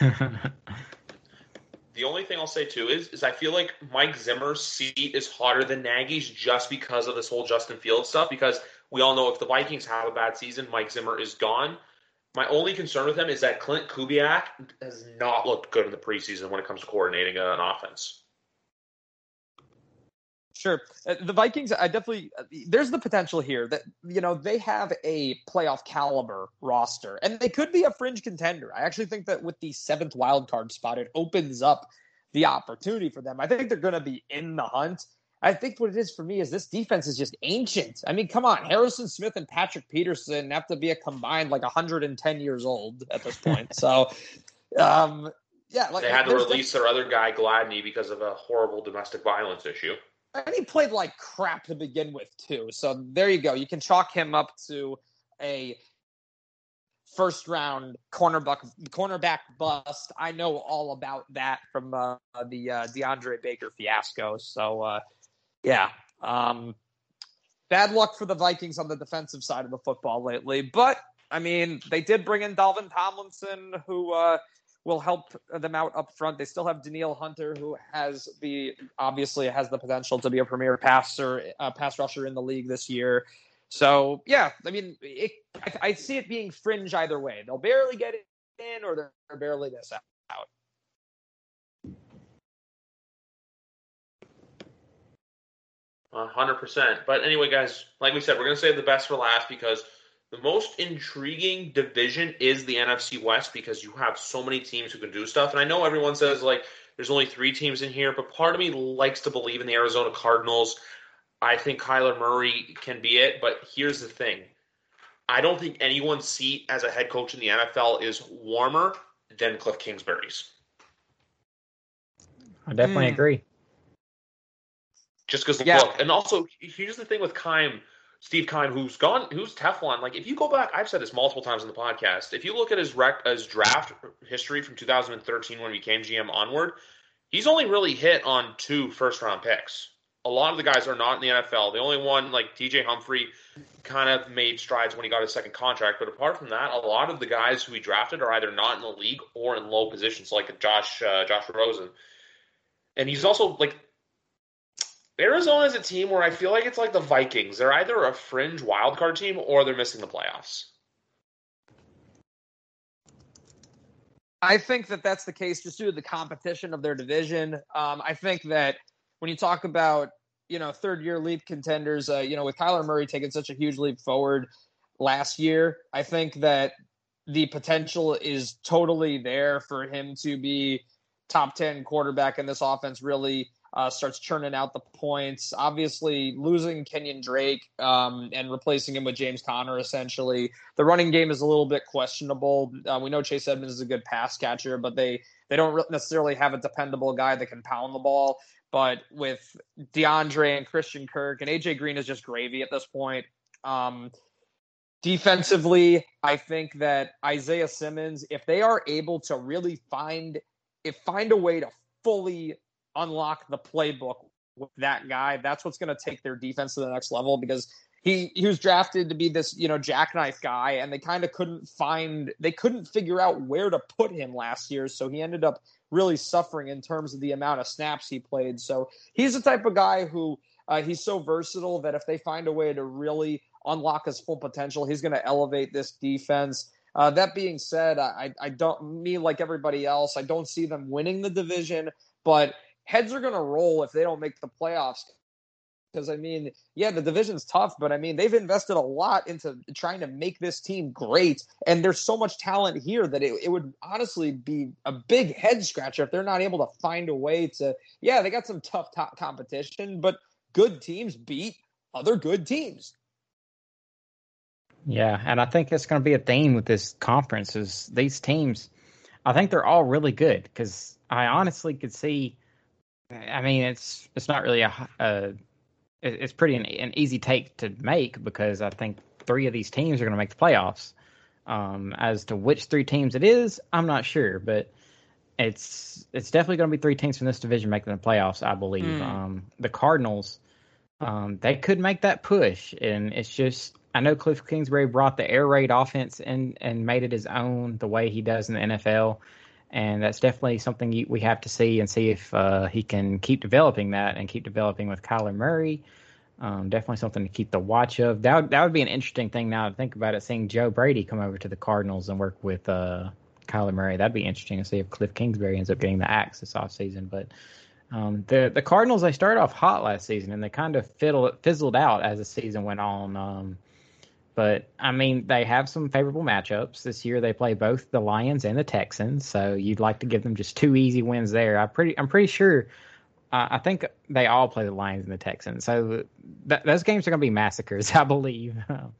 the only thing I'll say too is is I feel like Mike Zimmer's seat is hotter than Nagy's just because of this whole Justin Fields stuff. Because We all know if the Vikings have a bad season, Mike Zimmer is gone. My only concern with him is that Clint Kubiak has not looked good in the preseason when it comes to coordinating an offense. Sure. Uh, the Vikings, I definitely, uh, there's the potential here that, you know, they have a playoff caliber roster and they could be a fringe contender. I actually think that with the seventh wild card spot, it opens up the opportunity for them. I think they're going to be in the hunt. I think what it is for me is this defense is just ancient. I mean, come on, Harrison Smith and Patrick Peterson have to be a combined like 110 years old at this point. so, um, yeah, like they had to release their other guy Gladney because of a horrible domestic violence issue. And he played like crap to begin with too. So there you go. You can chalk him up to a first round cornerback cornerback bust. I know all about that from uh, the uh, DeAndre Baker fiasco. So uh, yeah, um, bad luck for the Vikings on the defensive side of the football lately. But I mean, they did bring in Dalvin Tomlinson, who uh, will help them out up front. They still have Danielle Hunter, who has the obviously has the potential to be a premier passer, uh, pass rusher in the league this year. So yeah, I mean, it, I, I, see it being fringe either way. They'll barely get it in, or they're barely this out. Hundred percent. But anyway, guys, like we said, we're gonna save the best for last because the most intriguing division is the NFC West because you have so many teams who can do stuff. And I know everyone says like there's only three teams in here, but part of me likes to believe in the Arizona Cardinals. I think Kyler Murray can be it, but here's the thing. I don't think anyone's seat as a head coach in the NFL is warmer than Cliff Kingsbury's. I definitely mm. agree. Just because yeah. look, and also here's the thing with Keim, Steve Keim, who's gone, who's Teflon. Like if you go back, I've said this multiple times in the podcast. If you look at his rec, his draft history from 2013 when he became GM onward, he's only really hit on two first round picks a lot of the guys are not in the NFL. The only one, like DJ Humphrey, kind of made strides when he got his second contract. But apart from that, a lot of the guys who he drafted are either not in the league or in low positions, like Josh uh, Josh Rosen. And he's also like Arizona is a team where I feel like it's like the Vikings. They're either a fringe wildcard team or they're missing the playoffs. I think that that's the case just due to the competition of their division. Um, I think that when you talk about you know third year leap contenders, uh, you know with Kyler Murray taking such a huge leap forward last year, I think that the potential is totally there for him to be top 10 quarterback in this offense really uh, starts churning out the points. Obviously, losing Kenyon Drake um, and replacing him with James Conner, essentially, the running game is a little bit questionable. Uh, we know Chase Edmonds is a good pass catcher, but they they don't necessarily have a dependable guy that can pound the ball. But with DeAndre and Christian Kirk and AJ Green is just gravy at this point. Um, defensively, I think that Isaiah Simmons, if they are able to really find if find a way to fully unlock the playbook with that guy, that's what's going to take their defense to the next level because he he was drafted to be this you know jackknife guy and they kind of couldn't find they couldn't figure out where to put him last year so he ended up really suffering in terms of the amount of snaps he played. So he's the type of guy who uh, he's so versatile that if they find a way to really unlock his full potential, he's going to elevate this defense. Uh, that being said, I, I don't, me like everybody else, I don't see them winning the division, but heads are going to roll if they don't make the playoffs because I mean, yeah, the division's tough, but I mean, they've invested a lot into trying to make this team great, and there's so much talent here that it, it would honestly be a big head scratcher if they're not able to find a way to. Yeah, they got some tough top competition, but good teams beat other good teams. Yeah, and I think it's going to be a theme with this conference is these teams. I think they're all really good because I honestly could see. I mean, it's it's not really a, a it's pretty an, an, easy take to make because I think three of these teams are going to make the playoffs. Um, as to which three teams it is, I'm not sure, but it's it's definitely going to be three teams from this division making the playoffs. I believe mm. um, the Cardinals um, they could make that push, and it's just I know Cliff Kingsbury brought the air raid offense and and made it his own the way he does in the NFL and that's definitely something we have to see and see if uh, he can keep developing that and keep developing with Kyler Murray. Um, definitely something to keep the watch of. That would, that would be an interesting thing now to think about it. Seeing Joe Brady come over to the Cardinals and work with uh, Kyler Murray, that'd be interesting to see if Cliff Kingsbury ends up getting the axe this offseason. But um, the the Cardinals they started off hot last season and they kind of fiddled, fizzled out as the season went on. Um, but I mean, they have some favorable matchups this year. They play both the Lions and the Texans, so you'd like to give them just two easy wins there. I pretty I'm pretty sure. Uh, I think they all play the Lions and the Texans, so th- those games are going to be massacres, I believe, mm.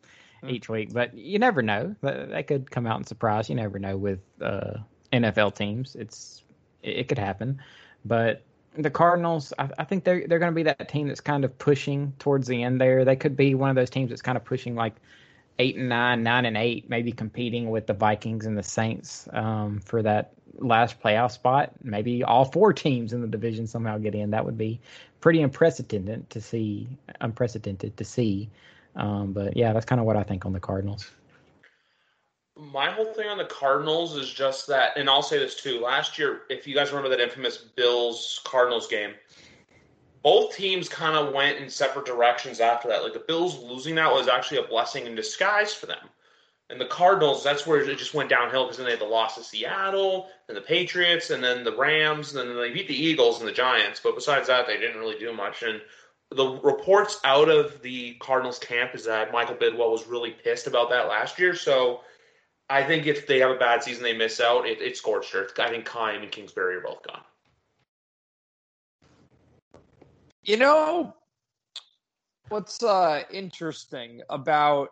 each week. But you never know; they could come out and surprise. You never know with uh, NFL teams; it's it, it could happen. But the Cardinals, I, I think they're they're going to be that team that's kind of pushing towards the end there. They could be one of those teams that's kind of pushing like eight and nine, nine and eight, maybe competing with the Vikings and the Saints um, for that last playoff spot. Maybe all four teams in the division somehow get in. That would be pretty unprecedented to see. Unprecedented to see. Um, but yeah, that's kind of what I think on the Cardinals. My whole thing on the Cardinals is just that, and I'll say this too. Last year, if you guys remember that infamous Bills Cardinals game, both teams kind of went in separate directions after that. Like the Bills losing that was actually a blessing in disguise for them. And the Cardinals, that's where it just went downhill because then they had the loss to Seattle and the Patriots and then the Rams and then they beat the Eagles and the Giants. But besides that, they didn't really do much. And the reports out of the Cardinals camp is that Michael Bidwill was really pissed about that last year. So I think if they have a bad season, they miss out. It, it's scorched earth. I think Keim and Kingsbury are both gone. You know what's uh, interesting about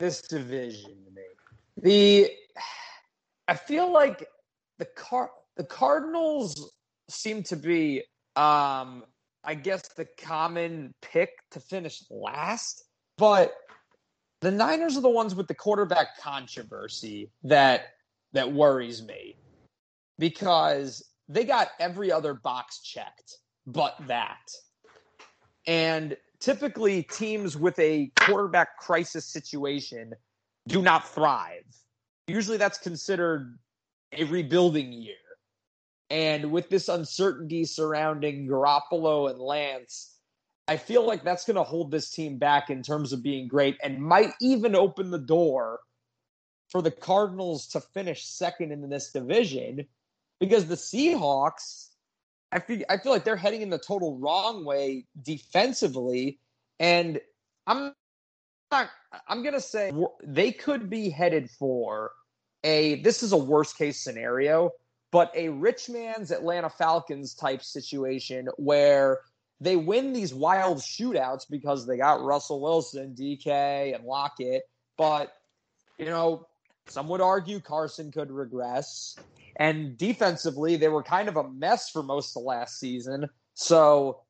this division to me? The I feel like the car the Cardinals seem to be um I guess the common pick to finish last, but the Niners are the ones with the quarterback controversy that that worries me because they got every other box checked but that. And typically teams with a quarterback crisis situation do not thrive. Usually that's considered a rebuilding year. And with this uncertainty surrounding Garoppolo and Lance, I feel like that's going to hold this team back in terms of being great and might even open the door for the Cardinals to finish second in this division because the Seahawks, I feel I feel like they're heading in the total wrong way defensively, and I'm not. I'm gonna say they could be headed for a. This is a worst case scenario, but a rich man's Atlanta Falcons type situation where they win these wild shootouts because they got Russell Wilson, DK, and Lockett. But, you know, some would argue Carson could regress. And defensively, they were kind of a mess for most of last season. So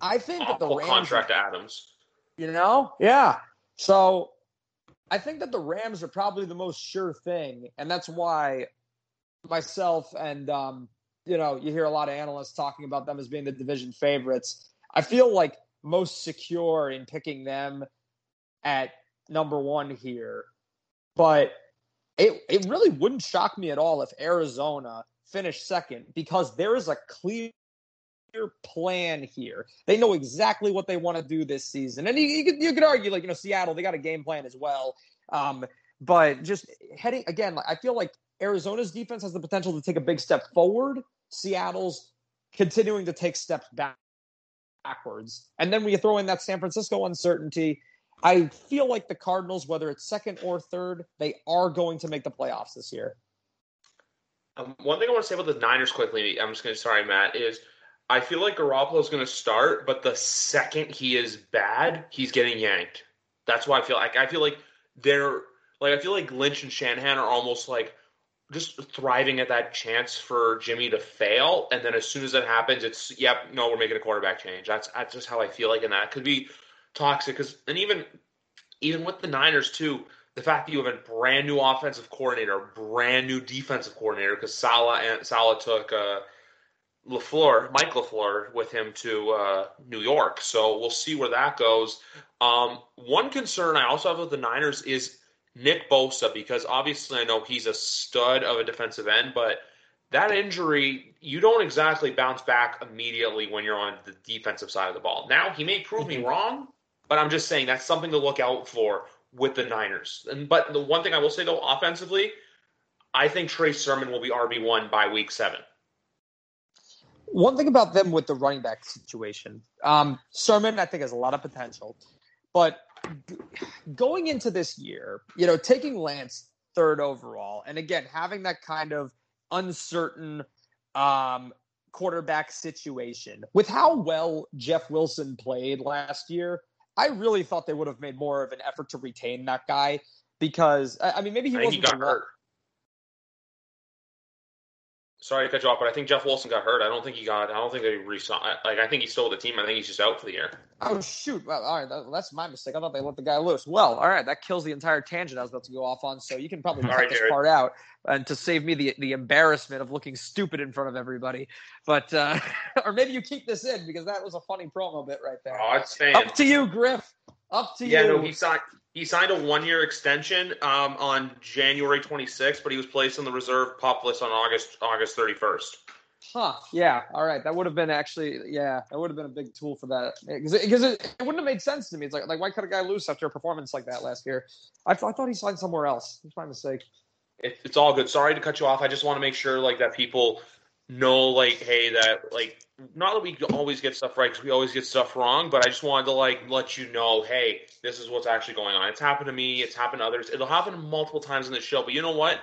I think Awful that the Rams. contract to Adams. You know? Yeah. So I think that the Rams are probably the most sure thing. And that's why myself and um, you know, you hear a lot of analysts talking about them as being the division favorites. I feel like most secure in picking them at number one here. But it it really wouldn't shock me at all if Arizona finished second because there is a clear plan here. They know exactly what they want to do this season. And you, you, could, you could argue, like, you know, Seattle, they got a game plan as well. Um, but just heading again, I feel like Arizona's defense has the potential to take a big step forward. Seattle's continuing to take steps back backwards. And then when you throw in that San Francisco uncertainty, I feel like the Cardinals, whether it's second or third, they are going to make the playoffs this year. Um, one thing I want to say about the Niners quickly, I'm just going to, sorry, Matt, is I feel like Garoppolo is going to start, but the second he is bad, he's getting yanked. That's why I feel like I feel like they're like I feel like Lynch and Shanahan are almost like just thriving at that chance for Jimmy to fail, and then as soon as that happens, it's yep, no, we're making a quarterback change. That's that's just how I feel like, and that could be toxic. Because and even even with the Niners too, the fact that you have a brand new offensive coordinator, brand new defensive coordinator, because Saleh and Saleh took uh, LaFleur, Mike LaFleur, with him to uh, New York. So we'll see where that goes. Um, one concern I also have with the Niners is Nick Bosa because obviously I know he's a stud of a defensive end, but that injury, you don't exactly bounce back immediately when you're on the defensive side of the ball. Now, he may prove me wrong, but I'm just saying that's something to look out for with the Niners. And but the one thing I will say though, offensively, I think Trey Sermon will be RB one by week seven. One thing about them with the running back situation, um, Sermon I think has a lot of potential, but g- going into this year, you know, taking Lance third overall, and again having that kind of uncertain um, quarterback situation with how well Jeff Wilson played last year, I really thought they would have made more of an effort to retain that guy because I mean maybe he I wasn't he got hurt. Sorry to cut you off, but I think Jeff Wilson got hurt. I don't think he got. I don't think they re-signed. Like I think he's still with the team. I think he's just out for the year. Oh shoot! Well, all right, that, that's my mistake. I thought they let the guy loose. Well, all right, that kills the entire tangent I was about to go off on. So you can probably All cut right, this Jared. part out, and to save me the the embarrassment of looking stupid in front of everybody. But uh, or maybe you keep this in because that was a funny promo bit right there. Oh, it's staying. Up to you, Griff. Up to Yeah, you. Yeah, no, he signed. He signed a one-year extension um, on January 26th, but he was placed on the reserve pup list on August August 31st. Huh. Yeah. All right. That would have been actually. Yeah. That would have been a big tool for that because it, it, it wouldn't have made sense to me. It's like like why cut a guy loose after a performance like that last year? I, th- I thought he signed somewhere else. It's my mistake. It, it's all good. Sorry to cut you off. I just want to make sure like that people know like hey that like not that we always get stuff right because we always get stuff wrong, but I just wanted to like let you know hey this is what's actually going on. It's happened to me. It's happened to others. It'll happen multiple times in the show. But you know what?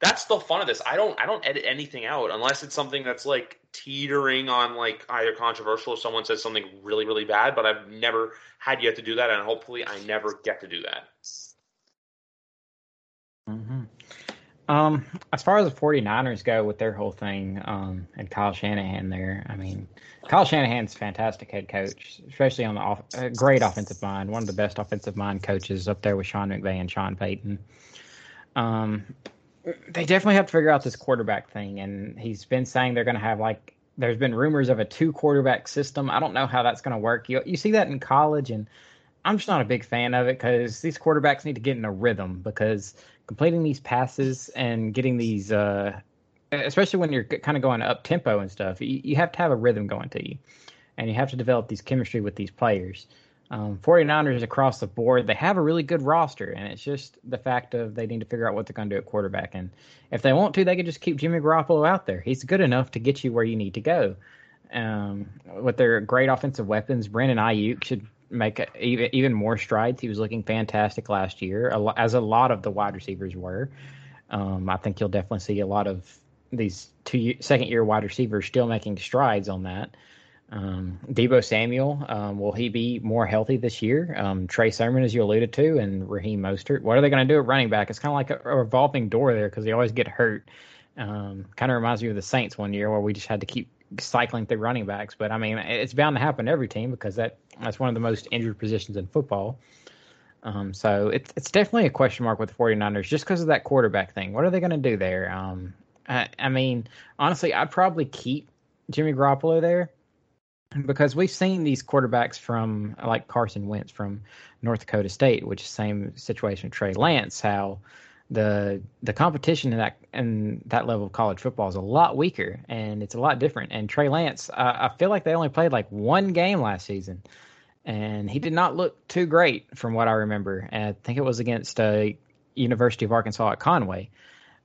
That's the fun of this. I don't I don't edit anything out unless it's something that's like teetering on like either controversial or someone says something really really bad. But I've never had yet to do that, and hopefully I never get to do that. hmm Um, as far as the 49ers go with their whole thing, um, and Kyle Shanahan there, I mean, Kyle Shanahan's fantastic head coach, especially on the off, great offensive mind, one of the best offensive mind coaches up there with Sean McVay and Sean Payton. Um, they definitely have to figure out this quarterback thing, and he's been saying they're going to have like. There's been rumors of a two quarterback system. I don't know how that's going to work. You you see that in college, and I'm just not a big fan of it because these quarterbacks need to get in a rhythm because completing these passes and getting these, uh, especially when you're kind of going up tempo and stuff, you, you have to have a rhythm going to you, and you have to develop these chemistry with these players. Um, 49ers across the board, they have a really good roster, and it's just the fact of they need to figure out what they're going to do at quarterback. And if they want to, they can just keep Jimmy Garoppolo out there. He's good enough to get you where you need to go. Um, with their great offensive weapons, Brandon Aiyuk should make even even more strides. He was looking fantastic last year, as a lot of the wide receivers were. Um, I think you'll definitely see a lot of these two second year wide receivers still making strides on that. Um, Deebo Samuel, um, will he be more healthy this year? Um, Trey Sermon, as you alluded to, and Raheem Mostert. What are they going to do at running back? It's kind of like a, a revolving door there because they always get hurt. Um, kind of reminds me of the Saints one year where we just had to keep cycling through running backs. But I mean, it's bound to happen to every team because that that's one of the most injured positions in football. Um, so it's it's definitely a question mark with the 49ers just because of that quarterback thing. What are they going to do there? Um, I, I mean, honestly, I'd probably keep Jimmy Garoppolo there because we've seen these quarterbacks from like Carson Wentz from North Dakota State, which is same situation with Trey Lance, how the the competition in that in that level of college football is a lot weaker and it's a lot different. And Trey Lance, uh, I feel like they only played like one game last season, and he did not look too great from what I remember. And I think it was against uh, University of Arkansas at Conway,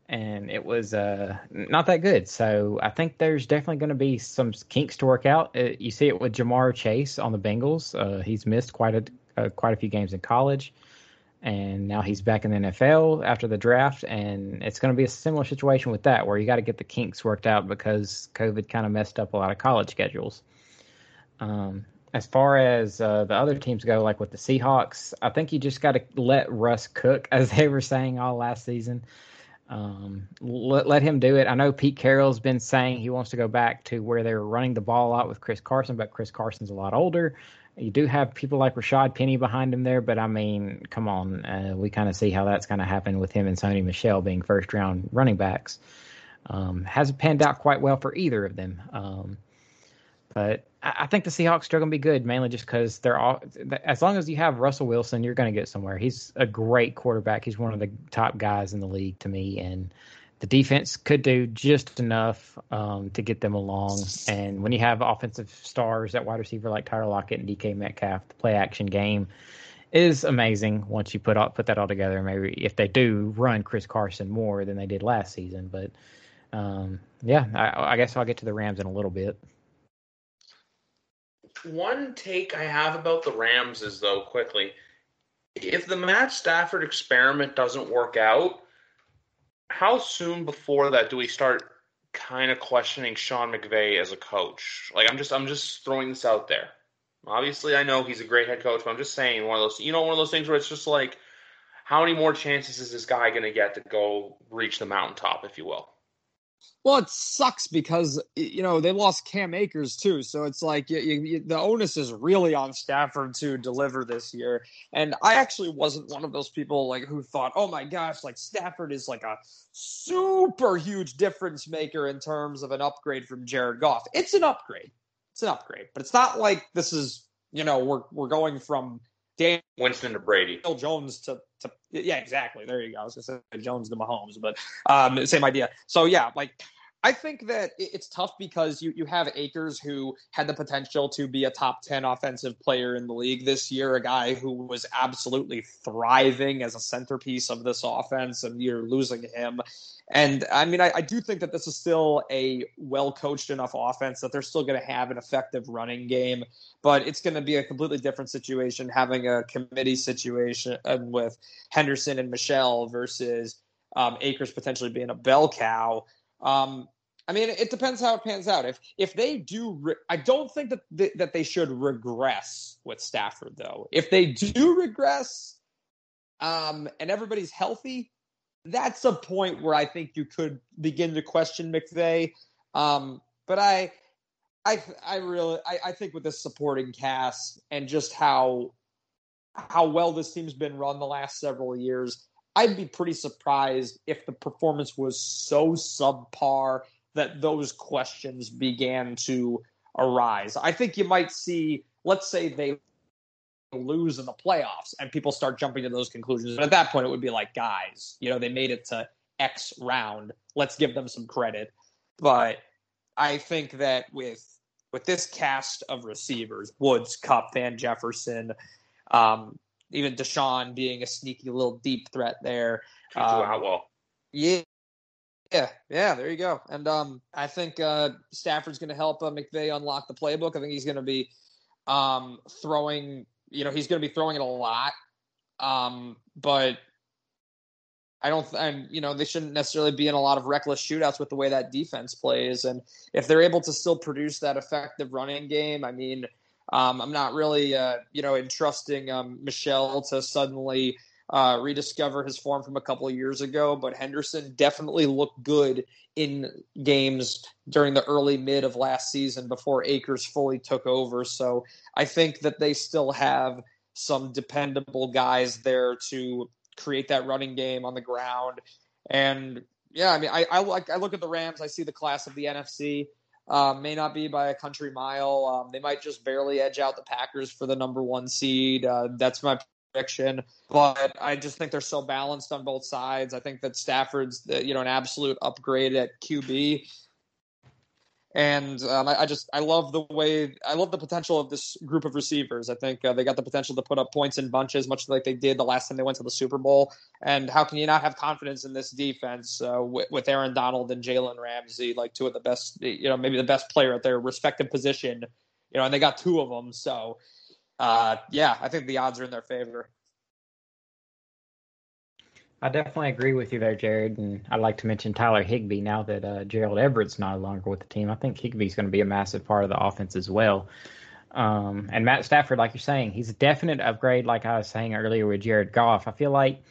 and it was uh, not that good. So I think there's definitely going to be some kinks to work out. Uh, you see it with Ja'Marr Chase on the Bengals. Uh, he's missed quite a uh, quite a few games in college and now he's back in the NFL after the draft, and it's going to be a similar situation with that, where you got to get the kinks worked out because COVID kind of messed up a lot of college schedules. Um, as far as uh, the other teams go, like with the Seahawks, I think you just got to let Russ cook, as they were saying all last season. Um, let, let him do it. I know Pete Carroll's been saying he wants to go back to where they were running the ball a lot with Chris Carson, but Chris Carson's a lot older. You do have people like Rashad Penny behind him there, but I mean, come on, uh, we kind of see how that's going to happen with him and Sony Michel being first round running backs. Um, hasn't panned out quite well for either of them. Um, but I, I think the Seahawks are going to be good, mainly just because they're all. As long as you have Russell Wilson, you're going to get somewhere. He's a great quarterback. He's one of the top guys in the league to me, and the defense could do just enough um, to get them along. And when you have offensive stars at wide receiver like Tyler Lockett and DK Metcalf, the play action game is amazing once you put all, put that all together. Maybe if they do run Chris Carson more than they did last season, but um, yeah, I, I guess I'll get to the Rams in a little bit. One take I have about the Rams is though quickly, if the Matt Stafford experiment doesn't work out how soon before that do we start kind of questioning Sean McVay as a coach? Like I'm just I'm just throwing this out there. Obviously, I know he's a great head coach, but I'm just saying one of those you know one of those things where it's just like how many more chances is this guy going to get to go reach the mountaintop, if you will? Well, it sucks because you know they lost Cam Akers too, so it's like you, you, the onus is really on Stafford to deliver this year. And I actually wasn't one of those people like who thought, "Oh my gosh, like Stafford is like a super huge difference maker in terms of an upgrade from Jared Goff." It's an upgrade, it's an upgrade, but it's not like this is you know we're we're going from Dan Winston to Brady, Bill Jones to to yeah, exactly. There you go. I was gonna say Jones to Mahomes, but um, same idea. So yeah, like I think that it's tough because you you have Akers who had the potential to be a top ten offensive player in the league this year, a guy who was absolutely thriving as a centerpiece of this offense, and you're losing him. And I mean, I, I do think that this is still a well coached enough offense that they're still going to have an effective running game, but it's going to be a completely different situation having a committee situation uh, with Henderson and Michel versus um, Akers potentially being a bell cow. Um, I mean, it depends how it pans out. If if they do, re- I don't think that they, that they should regress with Stafford though. If they do regress, um, and everybody's healthy, that's a point where I think you could begin to question McVay. Um, but I, I, I really, I, I think with this supporting cast and just how how well this team's been run the last several years, I'd be pretty surprised if the performance was so subpar that those questions began to arise. I think you might see, let's say they lose in the playoffs and people start jumping to those conclusions. But at that point, it would be like, guys, you know, they made it to X round. Let's give them some credit. But I think that with with this cast of receivers, Woods, Kupp, Van Jefferson, um, even Deshaun being a sneaky little deep threat there. Um, well. Yeah. Yeah, yeah, there you go. And um, I think uh, Stafford's going to help uh, McVay unlock the playbook. I think he's going to be um, throwing you know, he's going to be throwing it a lot. Um, but I don't, and you know, they shouldn't necessarily be in a lot of reckless shootouts with the way that defense plays. And if they're able to still produce that effective running game, I mean, um, I'm not really, uh, you know, entrusting um, Michel to suddenly uh, rediscover his form from a couple of years ago. But Henderson definitely looked good in games during the early mid of last season before Akers fully took over. So I think that they still have some dependable guys there to create that running game on the ground. And yeah, I mean, I, I I look at the Rams. I see the class of the NFC. Uh, may not be by a country mile. Um, they might just barely edge out the Packers for the number one seed. Uh, that's my prediction, but I just think they're so balanced on both sides. I think that Stafford's you know an absolute upgrade at QB, and um, I, I, just I love the way I love the potential of this group of receivers. I think uh, they got the potential to put up points in bunches, much like they did the last time they went to the Super Bowl. And how can you not have confidence in this defense uh, with, with Aaron Donald and Jalen Ramsey, like two of the best, you know, maybe the best player at their respective position, you know, and they got two of them, so uh, yeah, I think the odds are in their favor. I definitely agree with you there, Jared. And I'd like to mention Tyler Higbee now that uh, Gerald Everett's no longer with the team. I think Higbee's going to be a massive part of the offense as well. Um, and Matt Stafford, like you're saying, he's a definite upgrade, like I was saying earlier with Jared Goff. I feel like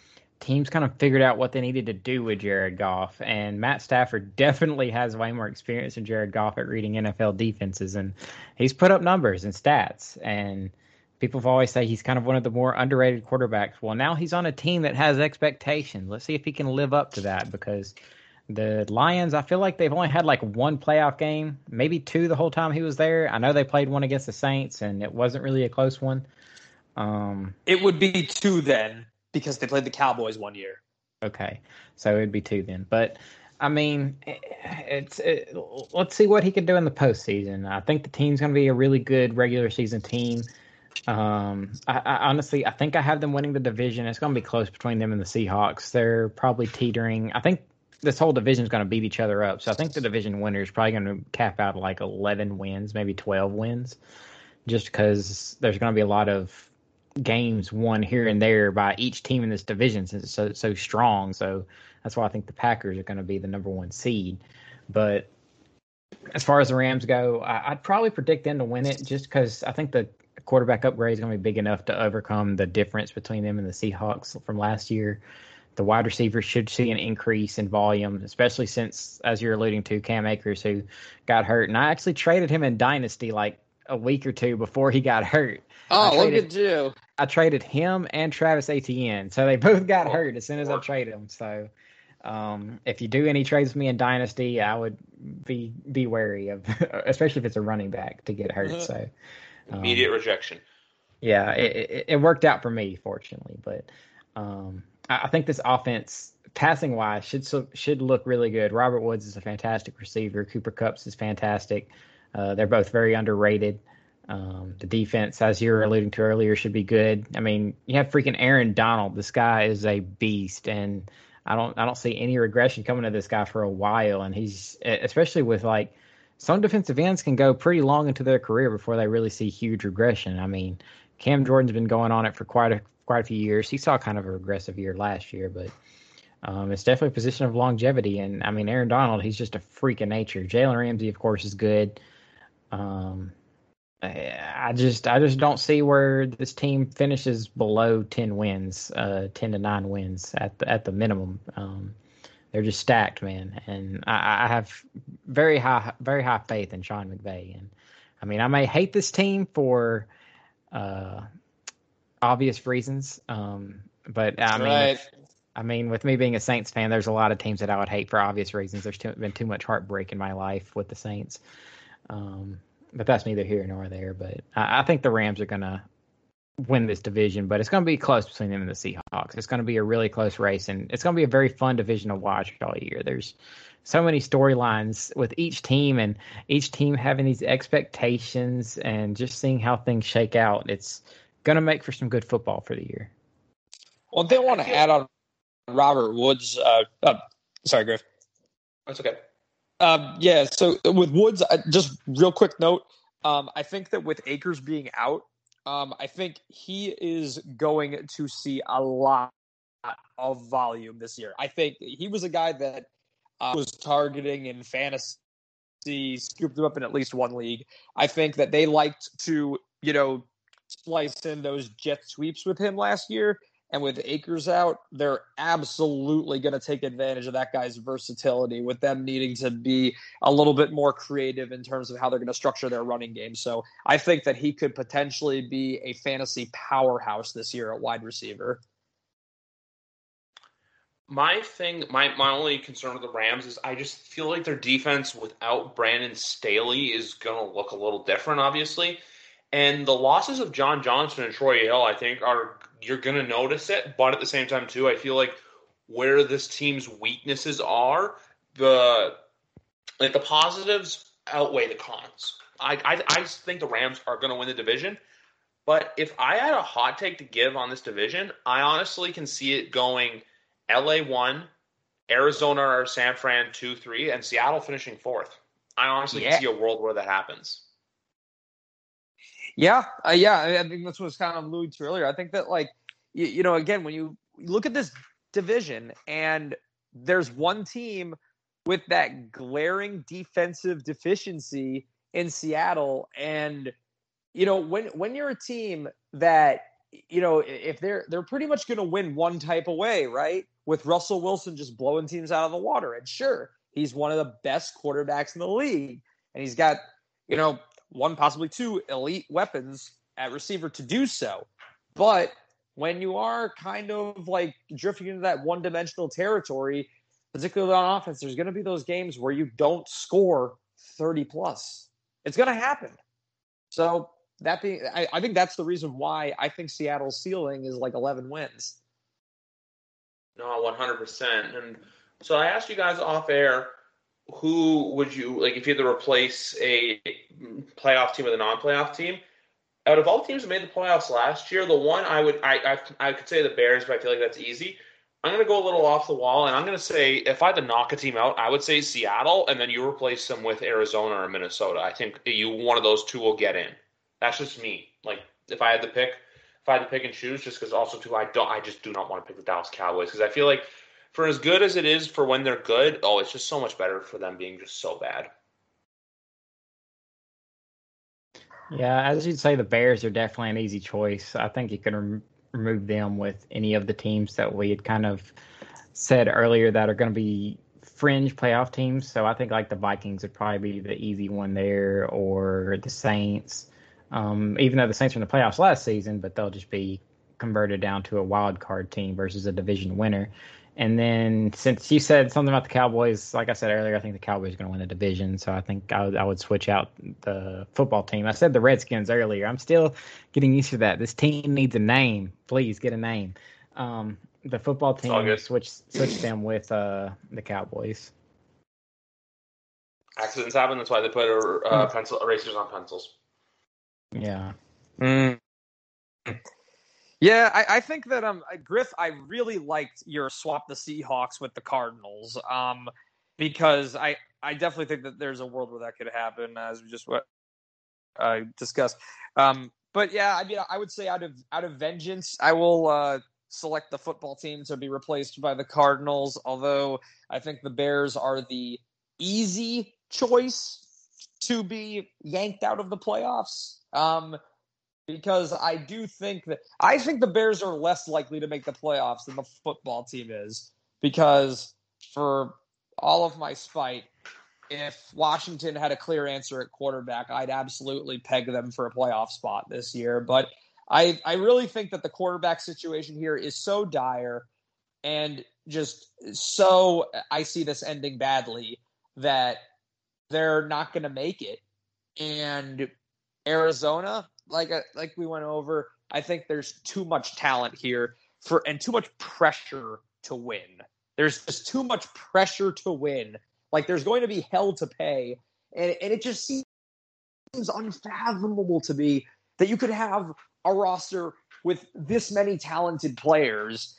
teams kind of figured out what they needed to do with Jared Goff. And Matt Stafford definitely has way more experience than Jared Goff at reading NFL defenses. And he's put up numbers and stats. And – people have always say he's kind of one of the more underrated quarterbacks. Well, now he's on a team that has expectations. Let's see if he can live up to that because the Lions, I feel like they've only had like one playoff game, maybe two the whole time he was there. I know they played one against the Saints and it wasn't really a close one. Um, it would be two then because they played the Cowboys one year. Okay, so it'd be two then. But I mean, it's it, let's see what he can do in the postseason. I think the team's going to be a really good regular season team. Um, I, I, honestly, I think I have them winning the division. It's going to be close between them and the Seahawks. They're probably teetering. I think this whole division is going to beat each other up. So I think the division winner is probably going to cap out like 11 wins, maybe 12 wins, just because there's going to be a lot of games won here and there by each team in this division since it's so so strong. So that's why I think the Packers are going to be the number one seed. But as far as the Rams go, I, would probably predict them to win it just because I think the quarterback upgrade is going to be big enough to overcome the difference between them and the Seahawks from last year. The wide receivers should see an increase in volume, especially since, as you're alluding to, Cam Akers, who got hurt. And I actually traded him in Dynasty like a week or two before he got hurt. Oh, traded, look at you. I traded him and Travis Etienne. So they both got hurt as soon as I traded them. So um, if you do any trades with me in Dynasty, I would be be wary of, especially if it's a running back to get hurt. So um, immediate rejection. Yeah, it, it, it, worked out for me, fortunately. But um, I, I, think this offense, passing wise, should should look really good. Robert Woods is a fantastic receiver. Cooper Kupp is fantastic. Uh, they're both very underrated. Um, the defense, as you were alluding to earlier, should be good. I mean, you have freaking Aaron Donald. This guy is a beast, and I don't I don't see any regression coming to this guy for a while. And he's especially with like some defensive ends can go pretty long into their career before they really see huge regression. I mean, Cam Jordan's been going on it for quite a quite a few years. He saw kind of a regressive year last year, but um, it's definitely a position of longevity. And I mean, Aaron Donald, he's just a freak of nature. Jalen Ramsey, of course, is good. Um, I just I just don't see where this team finishes below ten wins, uh, ten to nine wins at the at the minimum. Um, they're just stacked, man, and I, I, have very high very high faith in Sean McVay. And I mean, I may hate this team for uh, obvious reasons, um, but I mean, right. I mean, with me being a Saints fan, there's a lot of teams that I would hate for obvious reasons. There's too, been too much heartbreak in my life with the Saints. Um, but that's neither here nor there. But I, I think the Rams are going to win this division, but it's going to be close between them and the Seahawks. It's going to be a really close race, and it's going to be a very fun division to watch all year. There's so many storylines with each team, and each team having these expectations, and just seeing how things shake out. It's going to make for some good football for the year. Well, thing I want to add on Robert Woods. Uh, uh, sorry, Griff. That's okay. Um, yeah. So with Woods, just real quick note. Um, I think that with Akers being out, um, I think he is going to see a lot of volume this year. I think he was a guy that uh, was targeting in fantasy, scooped him up in at least one league. I think that they liked to, you know, slice in those jet sweeps with him last year. And with Akers out, they're absolutely going to take advantage of that guy's versatility with them needing to be a little bit more creative in terms of how they're going to structure their running game. So I think that he could potentially be a fantasy powerhouse this year at wide receiver. My thing, my, my only concern with the Rams is I just feel like their defense without Brandon Staley is going to look a little different, obviously. And the losses of John Johnson and Troy Hill, I think, are you're going to notice it. But at the same time, too, I feel like where this team's weaknesses are, the like the positives outweigh the cons. I I, I think the Rams are going to win the division. But if I had a hot take to give on this division, I honestly can see it going LA one, Arizona or San Fran two, three, and Seattle finishing fourth. I honestly yeah. can see a world where that happens. Yeah, uh, yeah. I think that's what was kind of alluding to earlier. I think that, like, you, you know, again, when you look at this division and there's one team with that glaring defensive deficiency in Seattle, and you know, when when you're a team that you know, if they're they're pretty much going to win one type of way, right? With Russell Wilson just blowing teams out of the water, and sure, he's one of the best quarterbacks in the league, and he's got you know one, possibly two elite weapons at receiver to do so. But when you are kind of like drifting into that one dimensional territory, particularly on offense, there's going to be those games where you don't score 30 plus. It's going to happen. So that being, I, I think that's the reason why I think Seattle's ceiling is like 11 wins. No, 100%. And So I asked you guys off air, who would you like if you had to replace a playoff team with a non-playoff team? Out of all the teams that made the playoffs last year, the one I would I I, I could say the Bears, but I feel like that's easy. I'm going to go a little off the wall, and I'm going to say if I had to knock a team out, I would say Seattle, and then you replace them with Arizona or Minnesota. I think you one of those two will get in. That's just me. Like if I had to pick, if I had to pick and choose, just because also too I don't, I just do not want to pick the Dallas Cowboys because I feel like for as good as it is for when they're good, oh, it's just so much better for them being just so bad. Yeah, as you'd say, the Bears are definitely an easy choice. I think you can rem- remove them with any of the teams that we had kind of said earlier that are going to be fringe playoff teams. So I think like the Vikings would probably be the easy one there, or the Saints. Um, even though the Saints were in the playoffs last season, but they'll just be converted down to a wild card team versus a division winner. And then since you said something about the Cowboys, like I said earlier, I think the Cowboys are going to win the division. So I think I would, I would switch out the football team. I said the Redskins earlier. I'm still getting used to that. This team needs a name. Please get a name. Um, the football team switch switch them with uh, the Cowboys. Accidents happen. That's why they put uh, mm. pencil erasers on pencils. Yeah. Mm. Yeah, I, I, think that um Griff, I really liked your swap the Seahawks with the Cardinals. Um, because I I definitely think that there's a world where that could happen, as we just what uh, discussed. Um, but yeah, I mean, I would say out of out of vengeance, I will uh, select the football team to be replaced by the Cardinals. Although I think the Bears are the easy choice to be yanked out of the playoffs. Um, because I do think that I think the Bears are less likely to make the playoffs than the football team is because for all of my spite, if Washington had a clear answer at quarterback, I'd absolutely peg them for a playoff spot this year. But I I really think that the quarterback situation here is so dire and just so I see this ending badly that they're not going to make it. And Arizona, like uh, like we went over, I think there's too much talent here for and too much pressure to win. There's just too much pressure to win. Like there's going to be hell to pay, and and it just seems unfathomable to me that you could have a roster with this many talented players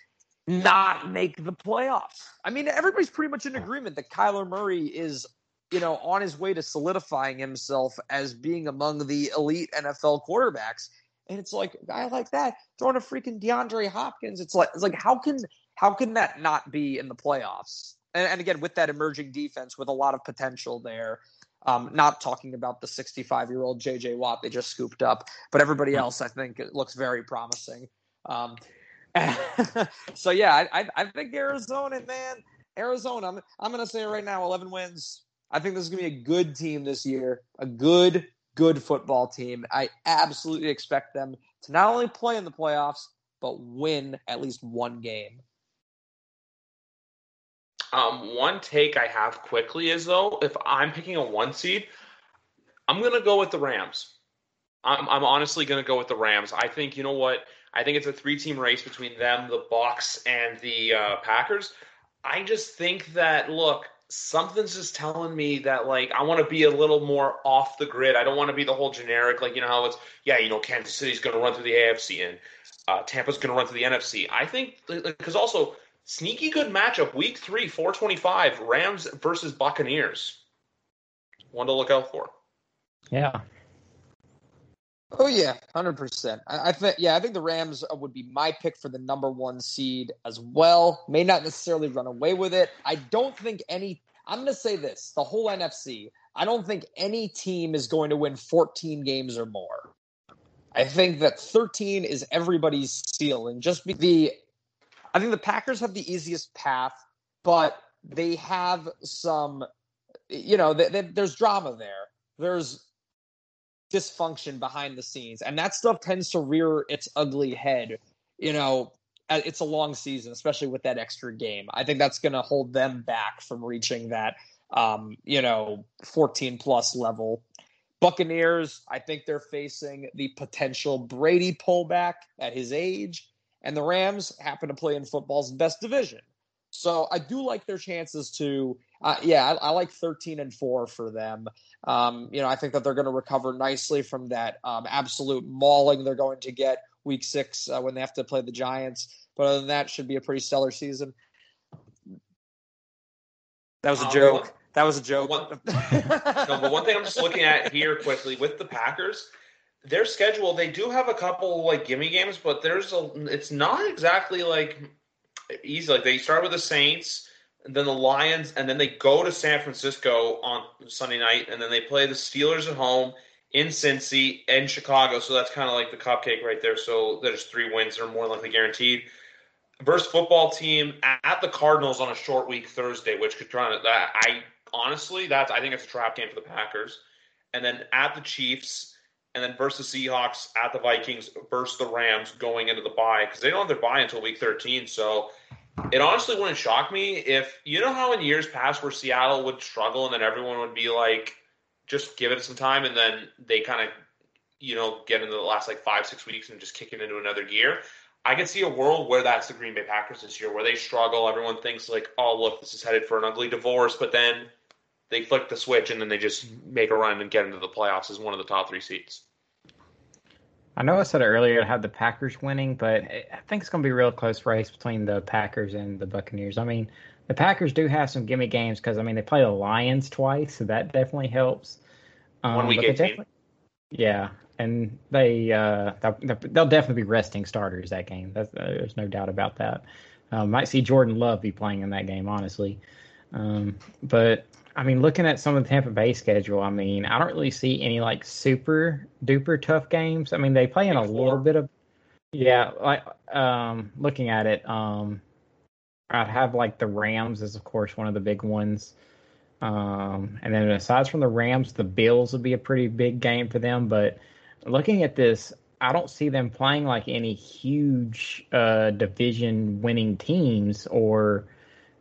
not make the playoffs. I mean, everybody's pretty much in agreement that Kyler Murray is you know, on his way to solidifying himself as being among the elite NFL quarterbacks. And it's like a guy like that throwing a freaking DeAndre Hopkins. It's like it's like how can how can that not be in the playoffs? And, and again, with that emerging defense with a lot of potential there. Um, not talking about the 65 year old JJ Watt they just scooped up, but everybody hmm. else I think it looks very promising. Um, so yeah, I, I, I think Arizona, man, Arizona. I'm I'm gonna say right now, 11 wins, I think this is going to be a good team this year, a good, good football team. I absolutely expect them to not only play in the playoffs, but win at least one game. Um, one take I have quickly is though, if I'm picking a one seed, I'm gonna go with the Rams. I'm, I'm honestly gonna go with the Rams. I think you know what? I think it's a three-team race between them, the Bucs, and the uh, Packers. I just think that look, something's just telling me that like I want to be a little more off the grid. I don't want to be the whole generic like you know how it's yeah you know Kansas City's going to run through the AFC and uh, Tampa's going to run through the NFC. I think because also sneaky good matchup week three four twenty five Rams versus Buccaneers. One to look out for. Yeah. Oh yeah, hundred percent. I, I think yeah, I think the Rams uh, would be my pick for the number one seed as well. May not necessarily run away with it. I don't think any. I'm going to say this: the whole NFC. I don't think any team is going to win 14 games or more. I think that 13 is everybody's ceiling. Just be the, I think the Packers have the easiest path, but they have some, you know, they, they, there's drama there. There's dysfunction behind the scenes, and that stuff tends to rear its ugly head. You know, it's a long season, especially with that extra game. I think that's going to hold them back from reaching that, um, you know, 14 plus level. Buccaneers, I think they're facing the potential Brady pullback at his age, and the Rams happen to play in football's best division. So I do like their chances to, uh, yeah, I, I, like 13 and four for them. Um, you know, I think that they're going to recover nicely from that um, absolute mauling they're going to get week six uh, when they have to play the Giants. But other than that, should be a pretty stellar season. That was a um, joke. That was a joke. One, no, but one thing I'm just looking at here quickly with the Packers, their schedule, they do have a couple like gimme games, but there's a it's not exactly like easy. Like they start with the Saints, and then the Lions, and then they go to San Francisco on Sunday night, and then they play the Steelers at home in Cincy and Chicago. So that's kind of like the cupcake right there. So there's three wins that are more likely guaranteed. Versus football team at the Cardinals on a short week Thursday, which could try that I honestly that's I think it's a trap game for the Packers. And then at the Chiefs, and then versus the Seahawks at the Vikings versus the Rams going into the bye because they don't have their bye until week 13. So it honestly wouldn't shock me if you know how in years past where Seattle would struggle and then everyone would be like, just give it some time, and then they kind of you know get into the last like five six weeks and just kick it into another gear. I can see a world where that's the Green Bay Packers this year, where they struggle. Everyone thinks like, oh look, this is headed for an ugly divorce, but then they flick the switch and then they just make a run and get into the playoffs as one of the top three seats. I know I said it earlier, I had the Packers winning, but I think it's going to be a real close race between the Packers and the Buccaneers. I mean, the Packers do have some gimme games because I mean they play the Lions twice, so that definitely helps. Um, One week eighteen. Yeah, and they uh, they'll, they'll, definitely be resting starters that game. That's, uh, there's no doubt about that. Um, might see Jordan Love be playing in that game, honestly. Um, but I mean, looking at some of the Tampa Bay schedule, I mean, I don't really see any like super duper tough games. I mean, they play in a little bit of, yeah, like um, looking at it, um, I'd have like the Rams is of course one of the big ones. Um, and then aside from the Rams, the Bills would be a pretty big game for them. But looking at this, I don't see them playing like any huge uh, division winning teams or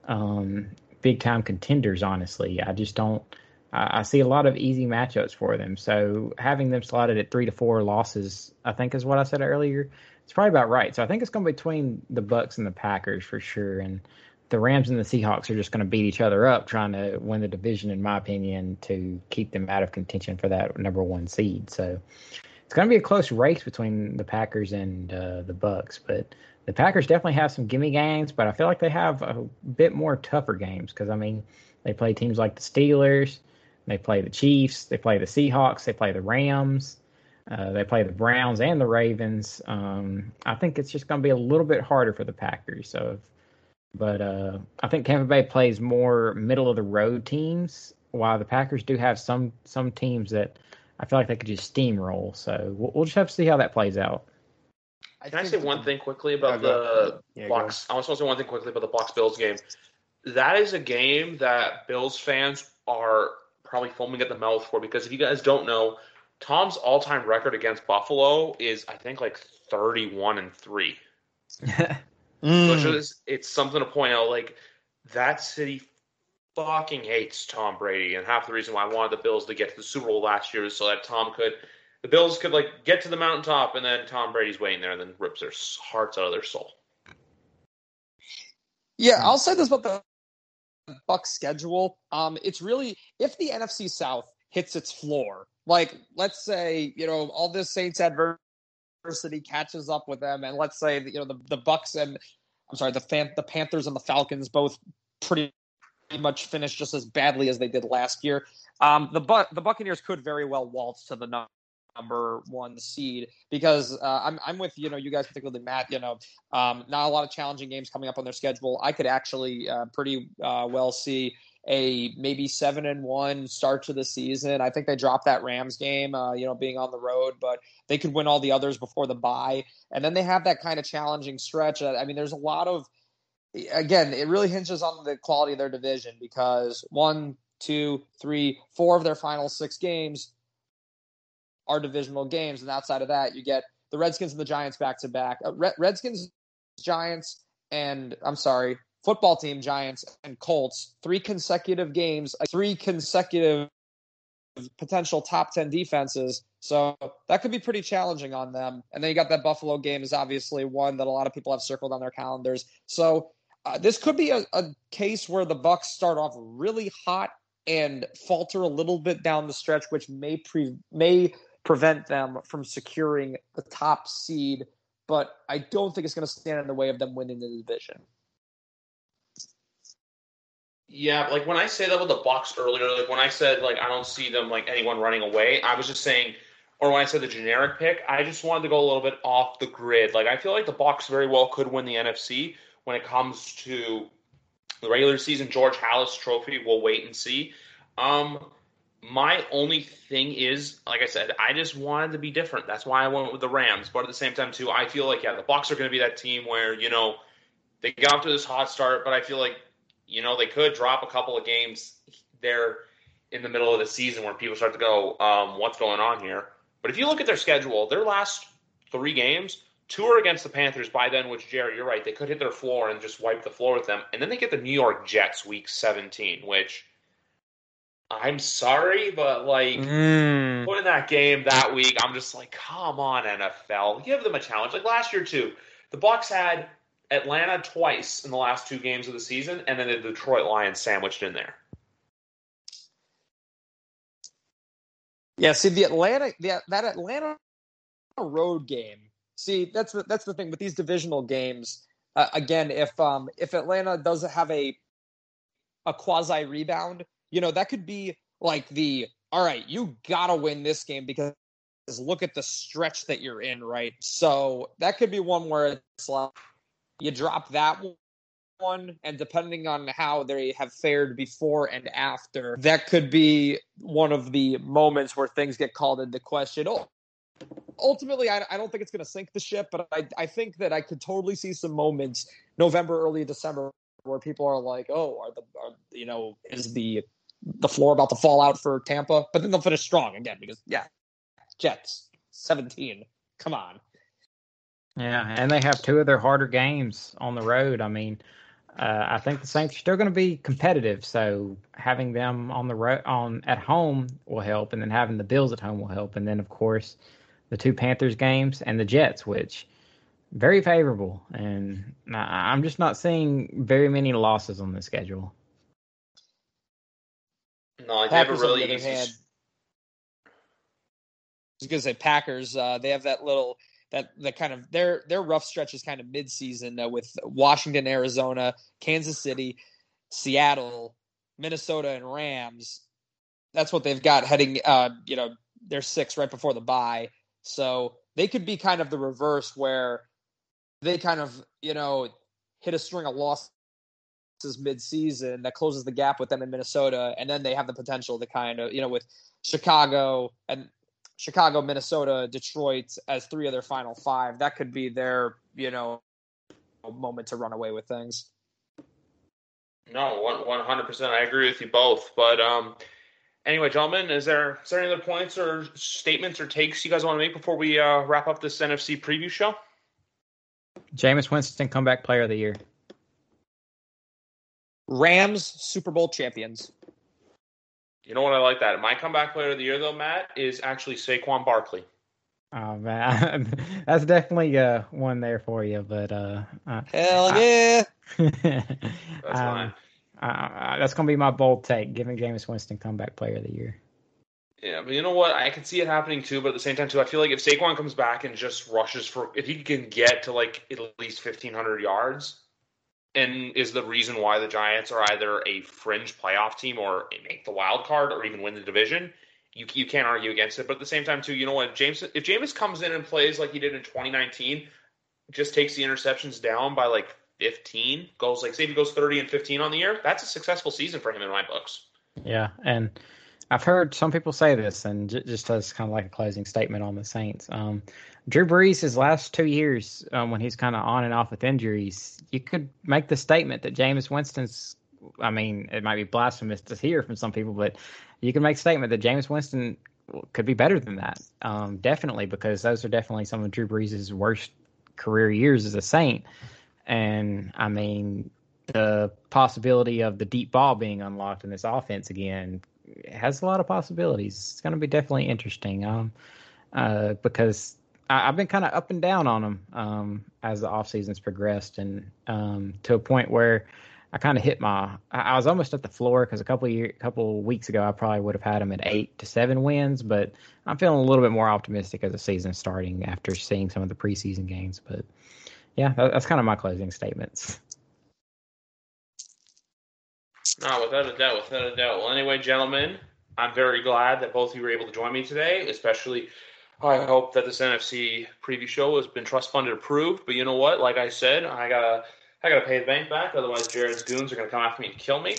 um, big time contenders. Honestly, I just don't. I, see a lot of easy matchups for them. So having them slotted at three to four losses, I think is what I said earlier. It's probably about right. So I think it's going to be between the Bucs and the Packers for sure, and the Rams and the Seahawks are just going to beat each other up, trying to win the division, in my opinion, to keep them out of contention for that number one seed. So it's going to be a close race between the Packers and uh, the Bucs, but the Packers definitely have some gimme games, but I feel like they have a bit more tougher games because I mean they play teams like the Steelers, they play the Chiefs, they play the Seahawks, they play the Rams, uh, they play the Browns and the Ravens. Um, I think it's just going to be a little bit harder for the Packers. So, but uh, I think Tampa Bay plays more middle of the road teams, while the Packers do have some some teams that I feel like they could just steamroll. So we'll, we'll just have to see how that plays out. I Can I say one thing quickly about the yeah, Bucs? I was want to say one thing quickly about the Bucs Bills game. That is a game that Bills fans are probably foaming at the mouth for because if you guys don't know, Tom's all-time record against Buffalo is I think like 31 and 3. mm. So it's, it's something to point out like that city fucking hates Tom Brady and half the reason why I wanted the Bills to get to the Super Bowl last year is so that Tom could the Bills could like get to the mountaintop and then Tom Brady's waiting there and then rips their hearts out of their soul. Yeah, I'll say this about the Bucs schedule. Um, it's really if the NFC South hits its floor, like let's say you know all this Saints adversity catches up with them, and let's say you know the the Bucs and I'm sorry the fan, the Panthers and the Falcons both pretty much finish just as badly as they did last year. Um, the the Buccaneers could very well waltz to the number one seed because uh, I'm I'm with you know you guys particularly Matt. You know, um, not a lot of challenging games coming up on their schedule. I could actually uh, pretty uh, well see a maybe seven and one start to the season. I think they dropped that Rams game, uh, you know, being on the road, but they could win all the others before the bye, and then they have that kind of challenging stretch. I mean, there's a lot of again, it really hinges on the quality of their division because one, two, three, four of their final six games are divisional games, and outside of that, you get the Redskins and the Giants back to back. Redskins, Giants, and I'm sorry, football team Giants and Colts, three consecutive games, uh, three consecutive potential top 10 defenses. So that could be pretty challenging on them. And then you got that Buffalo game is obviously one that a lot of people have circled on their calendars. So uh, this could be a, a case where the Bucs start off really hot and falter a little bit down the stretch, which may pre- may prevent them from securing the top seed. But I don't think it's going to stand in the way of them winning the division. Yeah, like when I say that with the Bucs earlier, like when I said like I don't see them like anyone running away, I was just saying, or when I said the generic pick, I just wanted to go a little bit off the grid. Like I feel like the Bucs very well could win the NFC when it comes to the regular season George Halas Trophy. We'll wait and see. Um, my only thing is, like I said, I just wanted to be different. That's why I went with the Rams. But at the same time, too, I feel like yeah, the Bucs are going to be that team where you know they got off to this hot start, but I feel like you know, they could drop a couple of games there in the middle of the season where people start to go, um, what's going on here? But if you look at their schedule, their last three games, two are against the Panthers by then, which, Jerry, you're right, they could hit their floor and just wipe the floor with them. And then they get the New York Jets week 17, which I'm sorry, but like mm. putting that game that week, I'm just like, come on, NFL. Give them a challenge. Like last year, too. The Bucs had Atlanta twice in the last two games of the season, and then the Detroit Lions sandwiched in there. Yeah, see the Atlanta, the, that Atlanta road game. See, that's the that's the thing with these divisional games. Uh, again, if um if Atlanta does have a a quasi rebound, you know that could be like the all right, you gotta win this game because look at the stretch that you're in, right? So that could be one where it's like you drop that one, and depending on how they have fared before and after, that could be one of the moments where things get called into question. Oh, ultimately, I, I don't think it's going to sink the ship, but I, I think that I could totally see some moments November, early December, where people are like, "Oh, are the are, you know is the the floor about to fall out for Tampa?" But then they'll finish strong again because yeah, Jets seventeen. Come on. Yeah, and they have two of their harder games on the road. I mean, uh, I think the Saints are still going to be competitive, so having them on the road on at home will help, and then having the Bills at home will help, and then of course the two Panthers games and the Jets, which very favorable, and I'm just not seeing very many losses on the schedule. No, they have a really easy. Had, I was going to say Packers. Uh, they have that little that that kind of their their rough stretch is kind of midseason uh, with Washington, Arizona, Kansas City, Seattle, Minnesota, and Rams. That's what they've got heading. Uh, you know, they're six right before the bye, so they could be kind of the reverse where they kind of you know hit a string of losses mid-season that closes the gap with them in Minnesota, and then they have the potential to kind of you know with Chicago and Chicago, Minnesota, Detroit as three of their final five. That could be their, you know, moment to run away with things. No, one hundred percent. I agree with you both. But um, anyway, gentlemen, is there is there any other points or statements or takes you guys want to make before we uh, wrap up this NFC preview show? Jameis Winston, comeback player of the year. Rams Super Bowl champions. You know what? I like that. My comeback player of the year, though, Matt, is actually Saquon Barkley. Oh man, that's definitely uh, one there for you. But uh, uh hell yeah, that's um, uh, that's gonna be my bold take, giving Jameis Winston comeback player of the year. Yeah, but you know what? I can see it happening too. But at the same time, too, I feel like if Saquon comes back and just rushes for, if he can get to like at least fifteen hundred yards, and is the reason why the Giants are either a fringe playoff team or make the wild card or even win the division. You you can't argue against it. But at the same time, too, you know what? James if Jameis comes in and plays like he did in 2019, just takes the interceptions down by like 15, goes like say if he goes 30 and 15 on the year, that's a successful season for him in my books. Yeah, and I've heard some people say this, and j- just as kind of like a closing statement on the Saints. Um, Drew Brees, his last two years, um, when he's kind of on and off with injuries, you could make the statement that Jameis Winston's. I mean, it might be blasphemous to hear from some people, but you can make a statement that Jameis Winston could be better than that. Um, definitely, because those are definitely some of Drew Brees' worst career years as a Saint. And I mean, the possibility of the deep ball being unlocked in this offense again has a lot of possibilities. It's going to be definitely interesting. Um, uh, because I, have been kind of up and down on them um, as the off season's progressed, and um, to a point where I kind of hit my. I, I, was almost at the floor because a couple year, couple weeks ago, I probably would have had them at eight to seven wins, but I'm feeling a little bit more optimistic as the season's starting after seeing some of the preseason games. But yeah, that, that's kind of my closing statements. No, without a doubt, without a doubt. Well, anyway, gentlemen, I'm very glad that both of you were able to join me today, especially I hope that this NFC preview show has been trust funded approved. But you know what? Like I said, I gotta I gotta pay the bank back, otherwise Jared's goons are gonna come after me and kill me.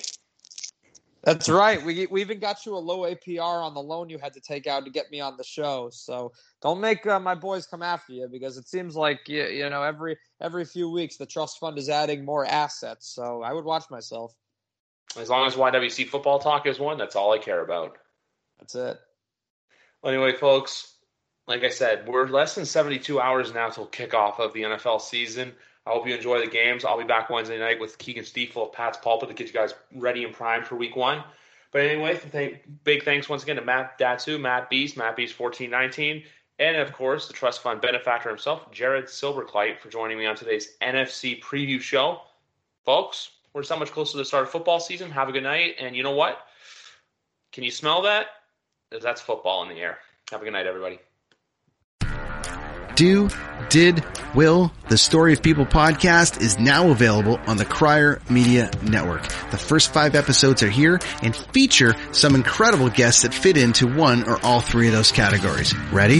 That's right. We we even got you a low APR on the loan you had to take out to get me on the show. So don't make uh, my boys come after you because it seems like you, you know every every few weeks the trust fund is adding more assets. So I would watch myself. As long as YWC football talk is one, that's all I care about. That's it. Well, anyway, folks, like I said, we're less than 72 hours now till kickoff of the NFL season. I hope you enjoy the games. I'll be back Wednesday night with Keegan Stiefel of Pat's Pulpit to get you guys ready and primed for week one. But anyway, big thanks once again to Matt Datu, Matt Beast, Matt Beast 1419, and of course the trust fund benefactor himself, Jared Silverclight, for joining me on today's NFC preview show. Folks, we're so much closer to the start of football season. Have a good night. And you know what? Can you smell that? That's football in the air. Have a good night, everybody. Do, did, will, the Story of People podcast is now available on the Crier Media Network. The first five episodes are here and feature some incredible guests that fit into one or all three of those categories. Ready?